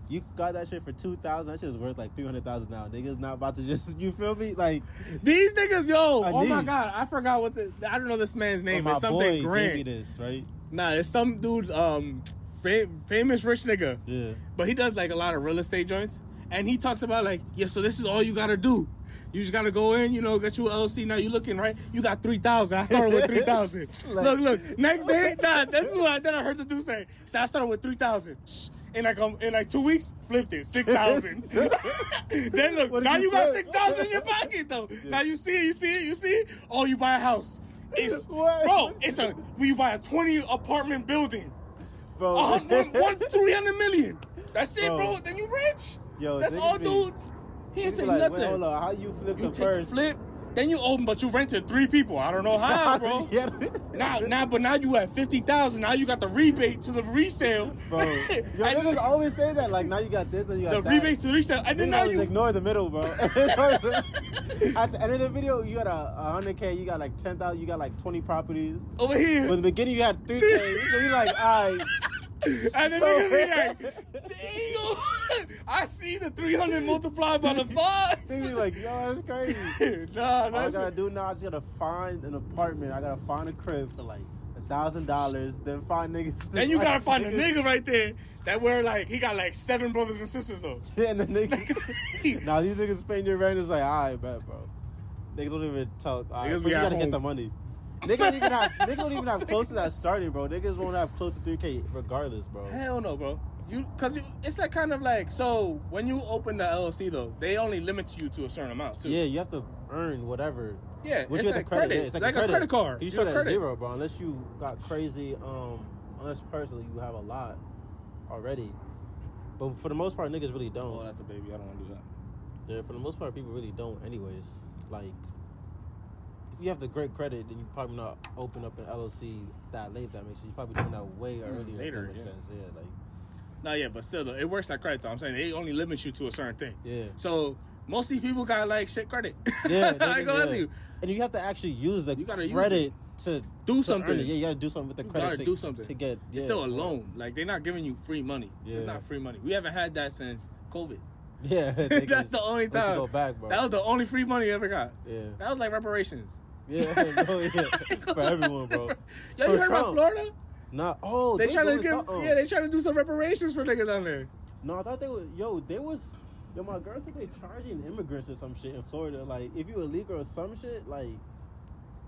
You got that shit for two thousand. That shit is worth like three hundred thousand now. Niggas not about to just. You feel me? Like These niggas, yo, I oh my god, I forgot what the I don't know this man's name. my It's something boy gave me grand. this, right? Nah, it's some dude, um, fa- famous rich nigga, Yeah. but he does like a lot of real estate joints, and he talks about like, yeah, so this is all you gotta do. You just gotta go in, you know, get you an LLC. Now you looking right. You got three thousand. I started with three thousand. Like- look, look. Next day, nah. This is what I, then I heard the dude say. So I started with three thousand. In like um, in like two weeks, flipped it six thousand. then look, What now you you got six thousand in your pocket though. Now you see it, you see it, you see it. Oh, you buy a house. It's What? bro. It's a we buy a twenty apartment building. Bro. Uh, one, one three hundred million. That's it, Bro. bro. Then you rich. Yo, That's all, be- dude. He Niggas say like, nothing. Wait, hold on. How you flip You the first? flip, then you open, but you rented three people. I don't know how, bro. yeah. Now, now, but now you at fifty thousand. Now you got the rebate to the resale, Bro, yo, And niggas always say that. Like now you got this and you the that. rebate to the resale, and then Niggas now you. ignore the middle, bro. At the end of the video, you got a, hundred k. You got like ten thousand. You got like twenty properties. over here. But in the beginning, you had three k. So you're like, all right. And then So- niggas be like, damn, I see the 300 multiplied by the five. Niggas be like, yo, that's crazy. nah, All I gotta do now is gotta find an apartment. I gotta find a crib for like a thousand dollars. Then find niggas. Then you gotta find a nigga right there that wear like, he got like seven brothers and sisters though. Yeah, and the niggas. now these niggas paying your rent is like, all right, bet, bro. Niggas don't even talk. All right, Niggas first you gotta home. get the money. Niggas don't even have. Niggas don't even have close to that starting, bro. Niggas won't have close to three k regardless, bro. Hell no, bro. You, cause you, it's like kind of like so when you open the LLC though, they only limit you to a certain amount too. Yeah, you have to earn whatever. yeah. It's you like credit, credit. yeah, it's like, like a, credit. card. You start at credit. zero, bro. Unless you got crazy, um, unless personally you have a lot already. But for the most part, niggas really don't. Oh, that's a baby. I don't want to do that. Yeah, for the most part, people really don't. Anyways, like if you have the great credit, then you probably not open up an LLC that late. That makes sense. You probably doing that way earlier. Mm, later, makes yeah. sense. Yeah, like No, yeah, but still, it works like credit though. I'm saying they only limit you to a certain thing. yeah, So most of these people got like shit credit. yeah. I ain't niggas, gonna lie to yeah. you. And you have to actually use the You gotta use credit to Do to something. Yeah, you gotta do something with the You credit. to, do something. to get. It's yeah, still a loan. Like they're not giving you free money. Yeah. It's not free money. We haven't had that since COVID. Yeah, That's the only time. go back, bro. That was the only free money you ever got. yeah, That was like reparations. yeah, no, yeah. for everyone, bro. Yo, For you heard about Florida? Not oh, They, they, trying to give, yeah, they trying to do some reparations for niggas down there. No, I thought they were. Yo, they was. Yo, my girl said they charging immigrants or some shit in Florida. Like, if you illegal or some shit, like,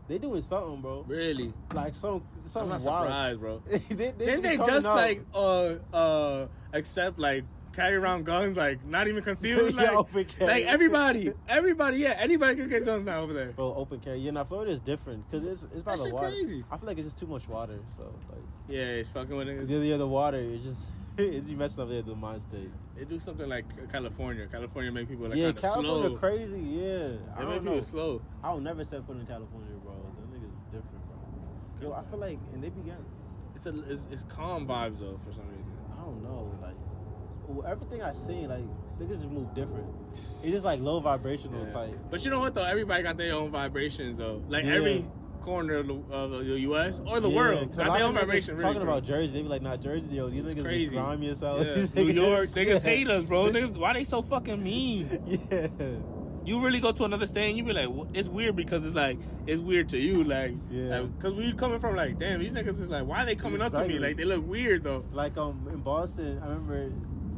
they doing something, bro. Really? Like some I'm something not wild. surprised, bro. they, they, Didn't they just out. like uh uh accept like carry around guns like not even concealed? Yeah, Like, open carry. like everybody, everybody, yeah, anybody can get guns now over there. bro open carry? Yeah, now Florida is different because it's it's by That the water. crazy. I feel like it's just too much water. So like, Yeah, it's fucking with niggas. the yeah, the water, it just it's you messing up the, the mind state. They do something like California. California make people like yeah, California slow. crazy. Yeah, They make people know. slow. I will never set foot in California, bro. Them niggas different, bro. Yo, I feel like and they began. It's a it's, it's calm vibes though for some reason. I don't know, like well, everything I seen, like niggas just move different. It's just like low vibrational Yeah. type. But you know what though? Everybody got their own vibrations though. Like Yeah. every corner of the, of the U.S. or the Yeah, world got their own vibration. Talking really, about Jersey, they be like, "Nah, Jersey, yo, these It's niggas crazy. be grimy as hell." Yeah. New York, niggas hate us, bro. Niggas, why they so fucking mean? Yeah, You really go to another state and you be like, "Wha- it's weird because it's like it's weird to you, like, Yeah. because we coming from like, damn, these niggas is like, why are they coming up to me? Like they look weird though. like um in Boston, I remember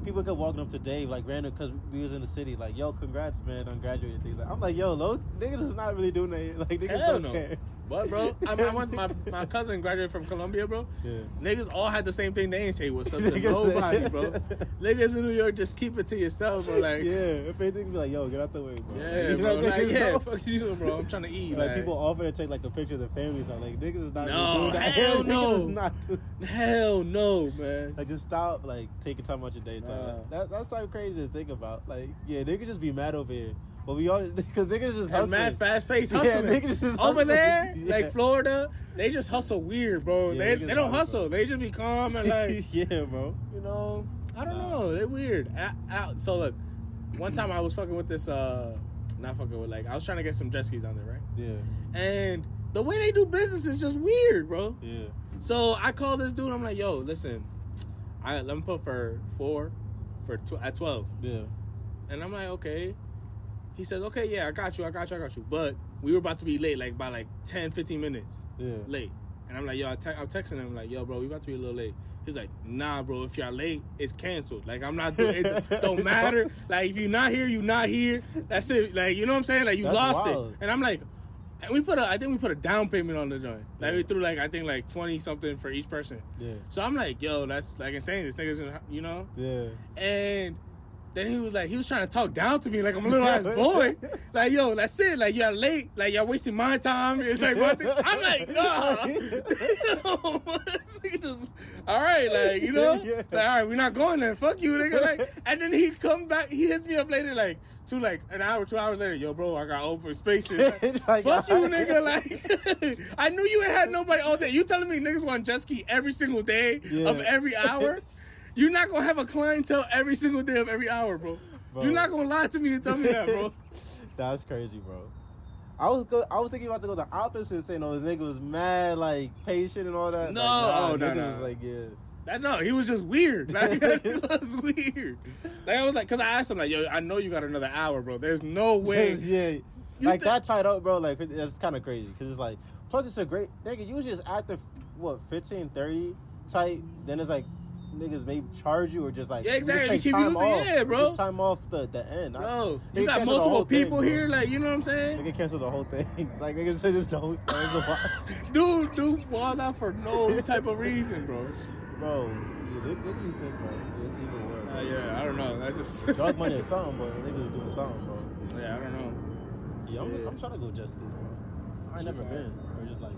people kept walking up to Dave like random because we was in the city, like, "Yo, congrats, man, on graduating." Things like, I'm like, "Yo, low niggas is not really doing that. Like niggas Hell don't no. care." But bro, I, mean, I went, my my cousin graduated from Columbia, bro. Yeah. Niggas all had the same thing. They ain't say what's up to nobody, bro. Niggas in New York just keep it to yourself, bro. Like, yeah, yeah, if anything, be like, "Yo, get out the way, bro." bro. Like, Like, yeah, fuck you, bro. I'm trying to eat. Like Like, people offer to take like a picture of their families. I'm like, niggas is not No, doing hell no. not hell no, man. Like just stop like taking time out your daytime. Nah. that, that's like crazy to think about. Like, yeah, they could just be mad over here, but we all because niggas just hustling. mad fast paced Yeah, hustling. niggas just Over hustling. there, Yeah. like Florida, they just hustle weird, bro. Yeah, they they don't hustle. They just be calm and like, yeah, bro. you know, I don't know. They're weird. Out, out. So look, one time I was fucking with this. uh Not fucking with like I was trying to get some jet skis on there, right? Yeah, And the way they do business is just weird, bro. yeah, So I call this dude. I'm like, yo, listen, I let me put for four, for tw- at twelve. Yeah. And I'm like, okay. He says, okay, yeah, I got you, I got you, I got you. But we were about to be late, like by like 10, 15 minutes Yeah. late. And I'm like, yo, I te- I'm texting him like, yo, bro, we about to be a little late. He's like, nah, bro, if y'all late, it's canceled. Like I'm not doing it. Don't matter. Like if you're not here, you're not here. That's it. Like you know what I'm saying? Like you That's lost wild. it. And I'm like, and we put a, I think we put a down payment on the joint. Like Yeah. we threw like I think like twenty something for each person. Yeah. So I'm like, yo, that's like insane. This nigga's, you know. Yeah. And then he was like, he was trying to talk down to me like I'm a little ass boy. Like, yo, that's it. Like, y'all late. Like, y'all wasting my time. It's like. I'm like, nah. Nigga just, all right, like, you know? Yeah. Like, all right, we're not going there. Fuck you, nigga. Like, and then he come back, he hits me up later, like, two, like, an hour, two hours later. Yo, bro, I got open spaces. Like, Fuck you, nigga. Like, I knew you ain't had nobody all day. You telling me niggas want jet ski every single day Yeah. of every hour? You're not gonna have a clientele every single day of every hour, bro. Bro. You're not gonna lie to me and tell me that, bro. That's crazy, bro. I was go, I was thinking about to go the opposite, saying, "Oh, this nigga was mad, like patient and all that." No, like, nah, oh, no, nigga no. was like, yeah, That no, he was just weird. Like it was weird. Like I was like, cause I asked him like, yo, I know you got another hour, bro. There's no way. yeah, like thi- that tied up, bro. Like that's kind of crazy because it's like, plus it's a great nigga. You just after what 15, 30 type, then it's like niggas may charge you or just like Yeah, you exactly. take Keep time using- off, yeah, bro. Just time off the the end, Bro, they you got multiple whole thing, people here, like you know what I'm saying? Nigga cancel the whole thing. like niggas say just don't. That was a lot. Dude, dude, balled out for no type of reason, bro. bro, yeah, they, they be sick, bro. It's even worse. Uh, yeah, I don't know. I just Drug money or something, but niggas doing something, bro. yeah, I don't know. Yeah, I'm, Yeah. I'm trying to go jet ski, bro. I ain't never been. Or just like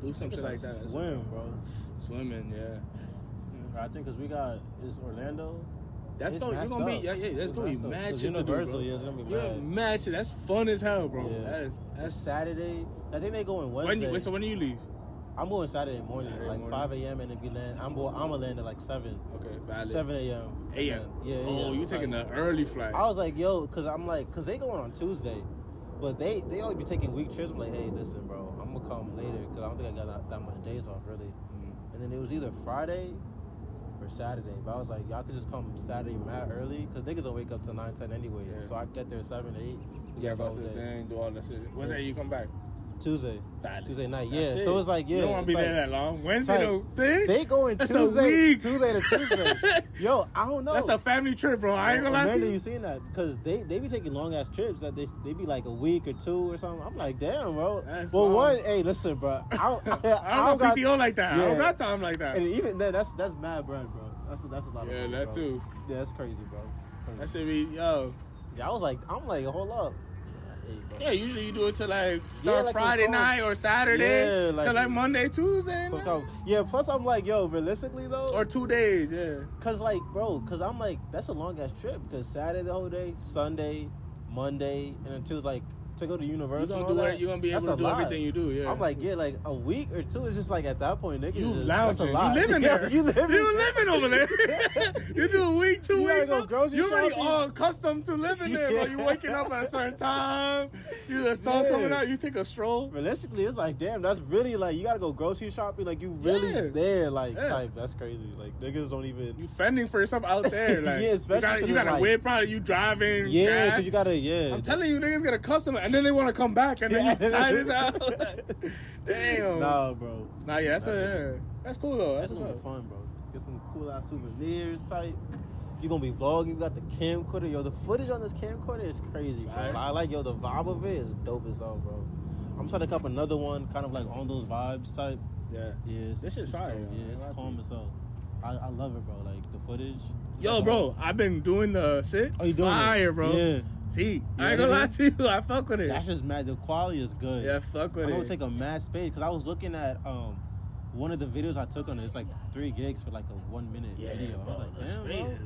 Do some shit like that. Swim, bro. Swimming, yeah. I think because we got it's Orlando. That's It's gonna gonna be yeah yeah that's It's gonna be mad shit to do, bro. Yeah, it's gonna be Yeah, mad. shit. That's fun as hell, bro. Yeah. That's that's Saturday. I think they going When Wednesday. you, so when do you leave? I'm going Saturday morning, Saturday like morning. 5 a.m. and then be land. I'm going. I'm gonna land at like seven, Okay, valid. 7 a.m. a.m. Yeah. Oh, you taking Like, the early flight? I was like, yo, because I'm like, because they going on Tuesday, but they they always be taking week trips. I'm like, hey, listen, bro, I'm gonna come later because I don't think I got that, that much days off really. Mhm. And then it was either Friday Saturday, but I was like, y'all could just come Saturday mad early because niggas don't wake up till 9, 10 anyway. Yeah. So I get there 7, 8. Yeah, got go the to the thing, do all that shit. What Yeah. day you come back? Tuesday. Tuesday night. That's Yeah. it. So it's like, yeah, You don't want to be it's there that long. Wednesday, like, thing. They going That's Tuesday, week. Tuesday to Tuesday. Yo, I don't know. That's a family trip, bro. I ain't gonna lie to you. you seen that? Because they, they be taking long ass trips that they they be like a week or two or something. I'm like, damn, bro. That's well, long. one, hey, listen, bro. I don't, I, I don't got got- PTO like that. I don't Yeah. got time like that. And even then, that's that's mad bread, bro. That's that's a lot of Yeah, money, that bro. too. Yeah, that's crazy, bro. Crazy. That should be yo. Yeah, I was like, I'm like, hold up. Hey. Yeah, usually you do it till like start like Friday night or Saturday Yeah, like- till like Monday, Tuesday, Plus. Yeah, plus I'm like, yo, realistically though, or two days. Yeah. Cause like, bro, cause I'm like, that's a long ass trip. Cause Saturday the whole day, Sunday, Monday, and then Tuesday, like to go to You Universal. gonna do that, it. You gonna be that's able a to do lot. everything you do. Yeah. I'm like, yeah, like a week or two is just like at that point, nigga. You just, that's a lounging. lot. You living Yeah, there. you living. You living over there. you do a week, two You weeks. go grocery You already all accustomed to living there. Bro. You Yeah. waking up at a certain time. You the sun Yeah. coming out. You take a stroll. Realistically, it's like, damn, that's really like you gotta go grocery shopping. Like you really Yeah. there, like Yeah. type. That's crazy. Like niggas don't even. You fending for yourself out there. Like Yeah, you especially you got it's a like- whip. Probably you driving. Yeah, you gotta. Yeah. I'm telling you, niggas got a customer, and then they want to come back, and then you Yeah. tired as hell. Like, Damn. Nah, bro. Nah, yeah, that's That's a, yeah. that's cool though. That's That's what's up. fun, bro. Get some cool ass souvenirs type. You gonna be vlogging. You got the camcorder. Yo, the footage on this camcorder is crazy, bro. Fire. I like yo the vibe of it is dope as hell, bro. I'm trying to cup another one, kind of like on those vibes type. Yeah. Yeah, it's, This shit's fire, dope. Yeah, it's I'm calm as hell. I, I love it, bro. Like the footage. Yo, like, bro, I've been doing the shit. Oh, you doing it? fire, bro. Yeah. See, Yeah, I ain't gonna lie to you. I fuck with it. That's just mad. The quality is good. yeah, fuck with it. I'm gonna take a mad space because I was looking at um one of the videos I took on it. It's like three gigs for like a one minute yeah, video. bro. I was like, damn, bro.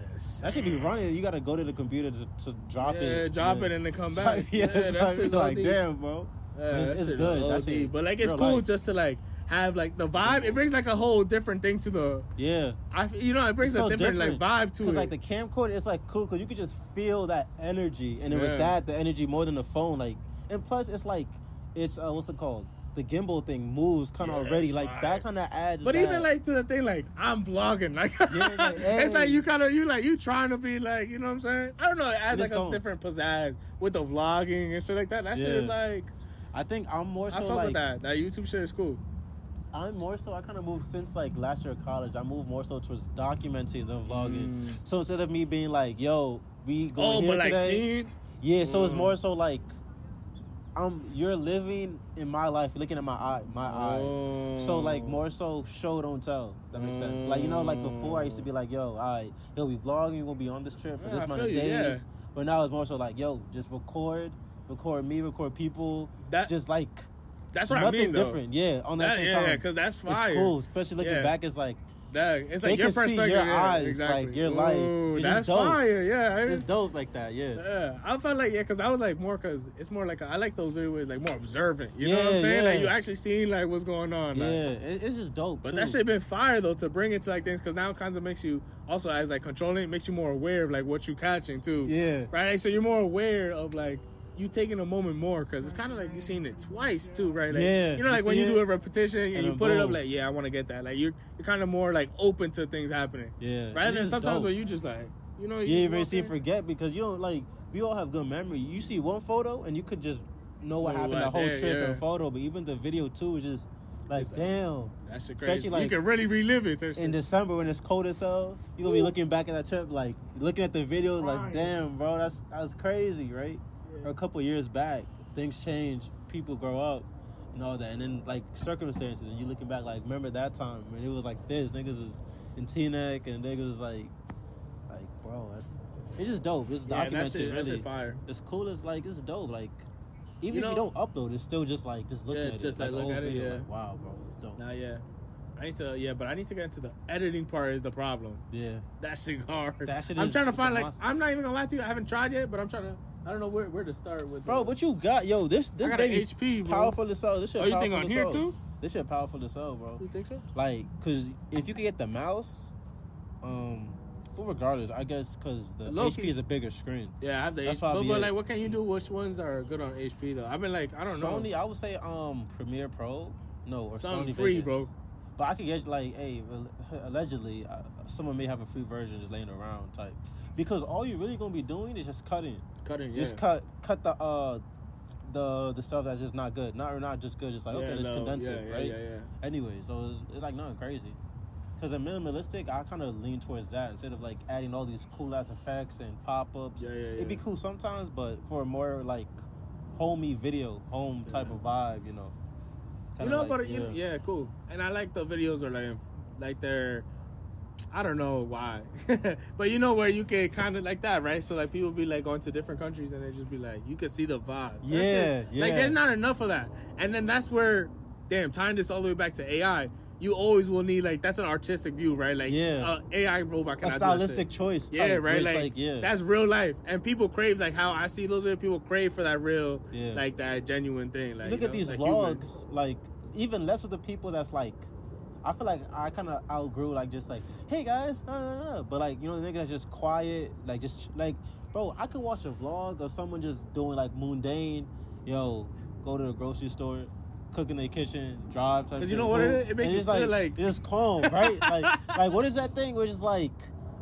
That should be running. You gotta go to the computer to, to drop yeah, it. drop Yeah. it and then come back. Type- yeah, that's like damn, bro. Yeah, it's- it's good. That OD. But like, it's cool just to like have like the vibe. It brings like a whole different thing to the. Yeah, I, you know, it brings It's a so different, like vibe to it. Cause like the camcorder, it's like cool because you could just feel that energy, and then Yeah. with that, the energy more than the phone. Like, and plus, it's like, it's uh, what's it called? the gimbal thing moves kind of Yeah, already. it's Like fire. that kind of adds. But that. even like to the thing, like I'm vlogging, like Yeah, like, it's like you kind of you like you trying to be like you know what I'm saying. I don't know. It adds Just like a different pizzazz with the vlogging and shit like that. That shit is like I think I'm more so I fuck like with that. That YouTube shit is cool. I'm more so. I kind of moved since like last year of college. I moved more so towards documenting than vlogging. Mm. So instead of me being like, "Yo, we going Oh, here but like today," seeing yeah. So it's Mm. more so like, um, you're living in my life, looking at my eye, my eyes. So like Oh. more so show don't tell. That makes sense. Like you know, like before I used to be like, "Yo, I all right, yo, we vlogging, we gonna be on this trip for Yeah, this I amount of feel you, days." But now it's more so like, "Yo, just record, record me, record people, That- just like." That's what I nothing mean though. different, yeah. On that, That, same yeah, time, yeah, because that's fire. it's cool, especially looking Yeah. back. It's like That, it's They like your can see your yeah, eyes, exactly. like, your life. Ooh, It's that's fire. Yeah, it's dope like that. Yeah, Yeah, I felt like yeah, because I was like more because it's more like I like those videos like more observant. You know what I'm Yeah, saying? Like you actually seeing like what's going on. yeah. Like. It, it's just dope. But too. that shit been fire though to bring it to like things because now it kind of makes you also as like controlling it makes you more aware of like what you catching too. Yeah. Right. Like, so you're more aware of like you taking a moment more because it's kind of like you've seen it twice too, right? Like, Yeah, You know, like you when you do a repetition and, and you then put it up, like yeah, I want to get that. Like you're you're kind of more like open to things happening. Yeah, Rather than sometimes dope. where you just like you know You just even see forget because you don't like. We all have good memory. You see one photo and you could just know what Know happened what the whole there, trip yeah. in photo. But even the video too is just like, It's like- damn. That shit Especially, like, you can really relive it. In December when it's cold as hell, you gonna be looking back at that trip, like looking at the video, Right. like damn, bro, that's that's crazy, right? A couple years back, things change, people grow up, and all that, and then like circumstances, and you looking back, like remember that time when it was like this, niggas was in Teaneck, and niggas was like, like bro, that's it's just dope. It's yeah, documented, that really. fire. It's cool. It's like it's dope. Like even You if you don't upload, it's still just like just looking Yeah, at just, it. like, look at it, yeah. Like, wow, bro, it's dope. Nah, yeah. I need to, yeah, but I need to get into the editing part. Is the problem? Yeah. That shit hard. That shit I'm is- trying to find like. I'm not even gonna lie to you. I haven't tried yet, but I'm trying to. I don't know where, where to start with. Bro, the- what you got? Yo, this this got baby HP, bro. powerful to sell. This shit Oh, you think on here, sell. too? This shit powerful to sell, bro. You think so? Like, cause if you could get the mouse, um, well, regardless, I guess cause the Low HP is a bigger screen. Yeah, I have the That's HP. But, but like, what can you do? Which ones are good on HP though? I've been like, I don't Sony, know. Sony, I would say um Premiere Pro, no, or Something Sony free, Vegas. bro. But I could get like, hey, allegedly, uh, someone may have a free version just laying around type, because all you're really gonna be doing is just cutting. Cutting, yeah. Just cut cut the uh the the stuff that's just not good, not or not just good. Just like okay, Yeah, let's no, condense yeah, it, yeah, right? Yeah, yeah. Anyway, so it's, it's like nothing crazy. Because in minimalistic, I kind of lean towards that instead of like adding all these cool ass effects and pop ups. Yeah, yeah, It'd be cool sometimes, but for a more like homey video, home type of vibe, you know. You Kinda know, like, but you, yeah, cool. And I like the videos are like, like they're, I don't know why, but you know where you can kind of like that, right? So like people be like going to different countries and they just be like, you can see the vibe. Yeah, yeah. Like there's not enough of that, and then that's where, damn, tying this all the way back to AI. You always will need like that's an artistic view, right? Like Yeah. uh, AI robot a do that stylistic choice. Yeah, right. it's Like, yeah, that's real life, and people crave like how I see those. People crave for that real, Yeah. like that genuine thing. Like look at know, these like human. vlogs, like even less of the people that's like. I feel like I kind of outgrew like just like, hey guys, uh, uh, uh," but like you know the nigga that's just quiet, like just like, bro, I could watch a vlog of someone just doing like mundane, yo, go to the grocery store, cook in the kitchen, drive. type 'Cause you know what it It makes And you feel like, like- it's just calm, right? like like what is that thing? Which is like,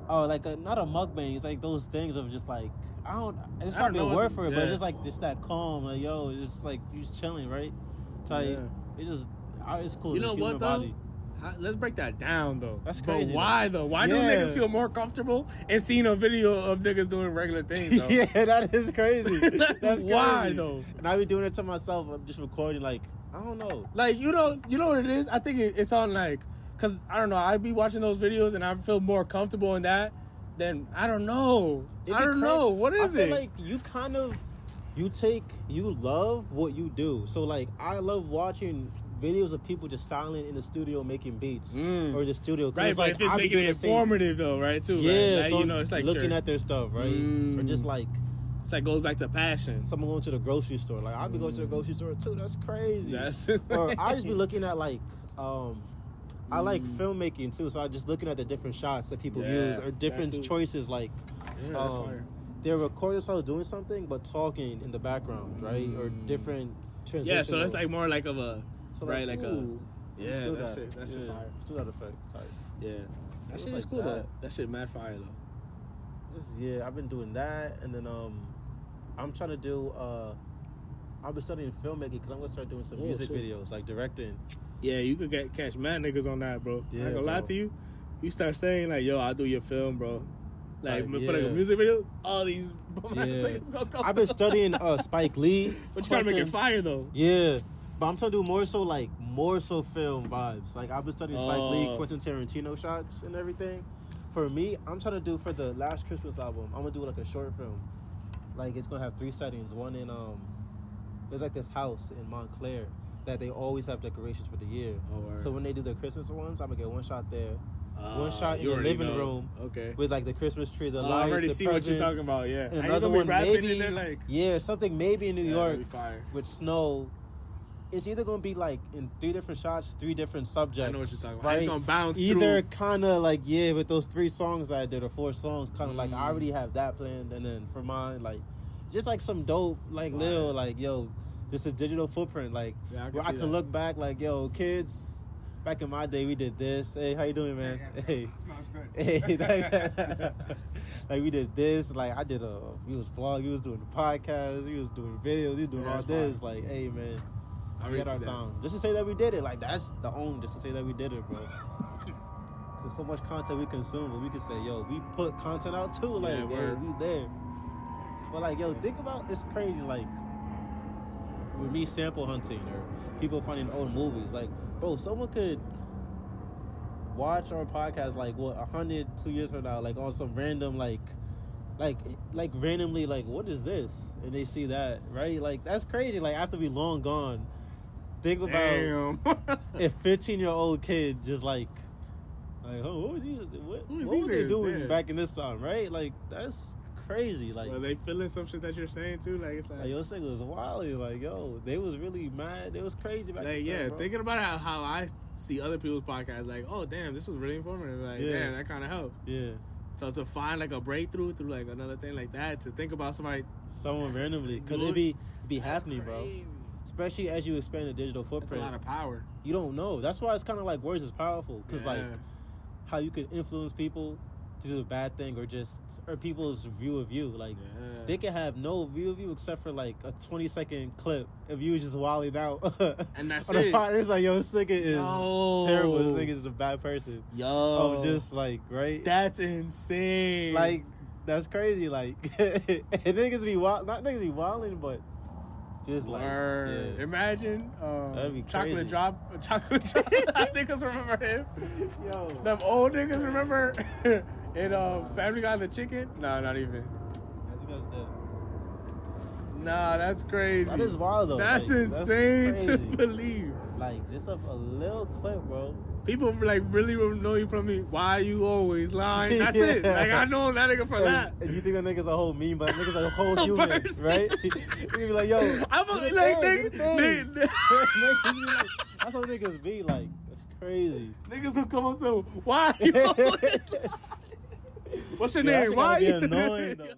oh, like a, not a mukbang. It's like those things of just like. I don't. It's I don't probably a word for it, but it's just like just that calm. Like yo, it's just like you just chilling, right? Type. Yeah. It's just it's cool. You know what though? body. How- Let's break that down though. That's crazy. But why though? Why do Yeah. niggas feel more comfortable in seeing a video of niggas doing regular things? Though? yeah, that is crazy. That's Why, crazy. though? And I be doing it to myself. I'm just recording like I don't know. Like you know, you know what it is. I think it, it's on like, cause I don't know. I be watching those videos and I feel more comfortable in that. Then I don't know. I don't know. What is I it? like you kind of you take you love what you do. So like I love watching videos of people just silent in the studio making beats Mm. or the studio. right, it's but like if it's I be making it the same- informative though, right? Too. Yeah, right? Like, so you know, it's like looking church. at their stuff, right? Or Mm. just like It's like goes back to passion. someone going to the grocery store. Like I'll be going to the grocery store too. That's crazy. That's or I just be looking at like um I like Mm. filmmaking too, so I just looking at the different shots that people Yeah, use or different choices like Yeah, that's um, they're recording themselves doing something but talking in the background, right? Or different transitions. Mm. Yeah, so it's like more like of a So Right, like a- ooh, Yeah, let's do that that. shit- that shit yeah. fire. Do that effect. Type. Yeah, that It's shit is like cool though. that. That shit mad fire though. Yeah, I've been doing that, and then um, I'm trying to do. uh I've been studying filmmaking because I'm gonna start doing some Oh, music shit. videos, like directing. Yeah, you could get catch mad niggas on that, bro. Yeah, I ain't gonna lie to you. You start saying like, "Yo, I'll do your film, bro." Like, Like, put like a music video. All these Yeah. gonna come. I've been studying uh Spike Lee, but you gotta make it fire though. Yeah, but I'm trying to do more so like more so film vibes. Like I've been studying Spike Lee, Oh. Quentin Tarantino shots and everything. For me, I'm trying to do for the last Christmas album. I'm gonna do like a short film. Like it's gonna have three settings. One in um, there's like this house in Montclair that they always have decorations for the year. Oh. So when they do the Christmas ones, I'm gonna get one shot there Ah, one shot in the living know. room. Okay. with like the Christmas tree, the Oh, lights. I already see what you're talking about. Yeah. And another one, maybe in there like yeah, something maybe in New Yeah, York fire. with snow. It's either gonna be like in three different shots, three different subjects. I know what you're talking about. Right? It's gonna bounce Either kind of like yeah, with those three songs that I did or four songs, kind of like I Mm. already have that planned, and then for mine, like just like some dope, like Fire. little, like yo, just a digital footprint, like Yeah, I where I see can that. look back, like yo, kids. Back in my day, we did this. Hey, how you doing, man? Hey, Smells good. Hey, like, like we did this, like I did a, we was vlog, we was doing the podcast, we was doing videos, we was doing Yeah, all that's this. Like, hey man, I we already our that. sound. Just to say that we did it, like that's the own. Just to say that we did it, bro. Cause so much content we consume, but we can say, yo, we put content out too. Like, Yeah, yeah, we there. But like, yo, think about it's crazy. Like, with me sample hunting or people finding old movies. Like, bro, someone could watch our podcast like what a hundred, two years from now, like on some random like. Like, like randomly, like, what is this? And they see that, right? Like, that's crazy. Like, after we long gone, think about Damn. if 15 year old kid just like like oh what was these what, what was they doing Yeah. back in this time right like that's crazy like Are they feeling some shit that you're saying too? Like it's like, like yo this was wild like yo they was really mad they was crazy back like yeah, bro. thinking about how, how I see other people's podcasts, like, oh damn, this was really informative. Like, Yeah. damn, that kind of helped. yeah So to find like a breakthrough through like another thing like that, to think about somebody someone randomly because it be be that's happening bro crazy. Especially as you expand the digital footprint. That's a lot of power. you don't know that's why it's kind of like words is powerful because like how you could influence people to do a bad thing or just or people's view of you like Yeah. They can have no view of you except for like a 20 second clip of you just wilding out. And that's On it. It's like, yo, this nigga is Yo. terrible. This nigga is a bad person. Yo, Oh, just like, right? that's insane. like, that's crazy. Like, and niggas be wild, not niggas be wilding, but just like, Word. yeah. Imagine um, That'd be chocolate crazy. drop, chocolate drop. niggas remember him. yo, Them old niggas remember in uh, Family Guy the chicken. No, not even. I think that's dead. Nah, that's crazy. That is wild though. That's Like, insane to believe. Like, just a, a little clip, bro. People like really know you from me. Why you always lying? That's it. Yeah. Like I know that nigga for that. And, and you think that nigga's a whole meme, but that nigga's a whole human, right? you be like, yo, I'm a, like thing, nigga, nigga, like- That's how niggas be like. It's crazy. niggas will come up to why you always? What's your Yeah, name? Why you annoying though. Like,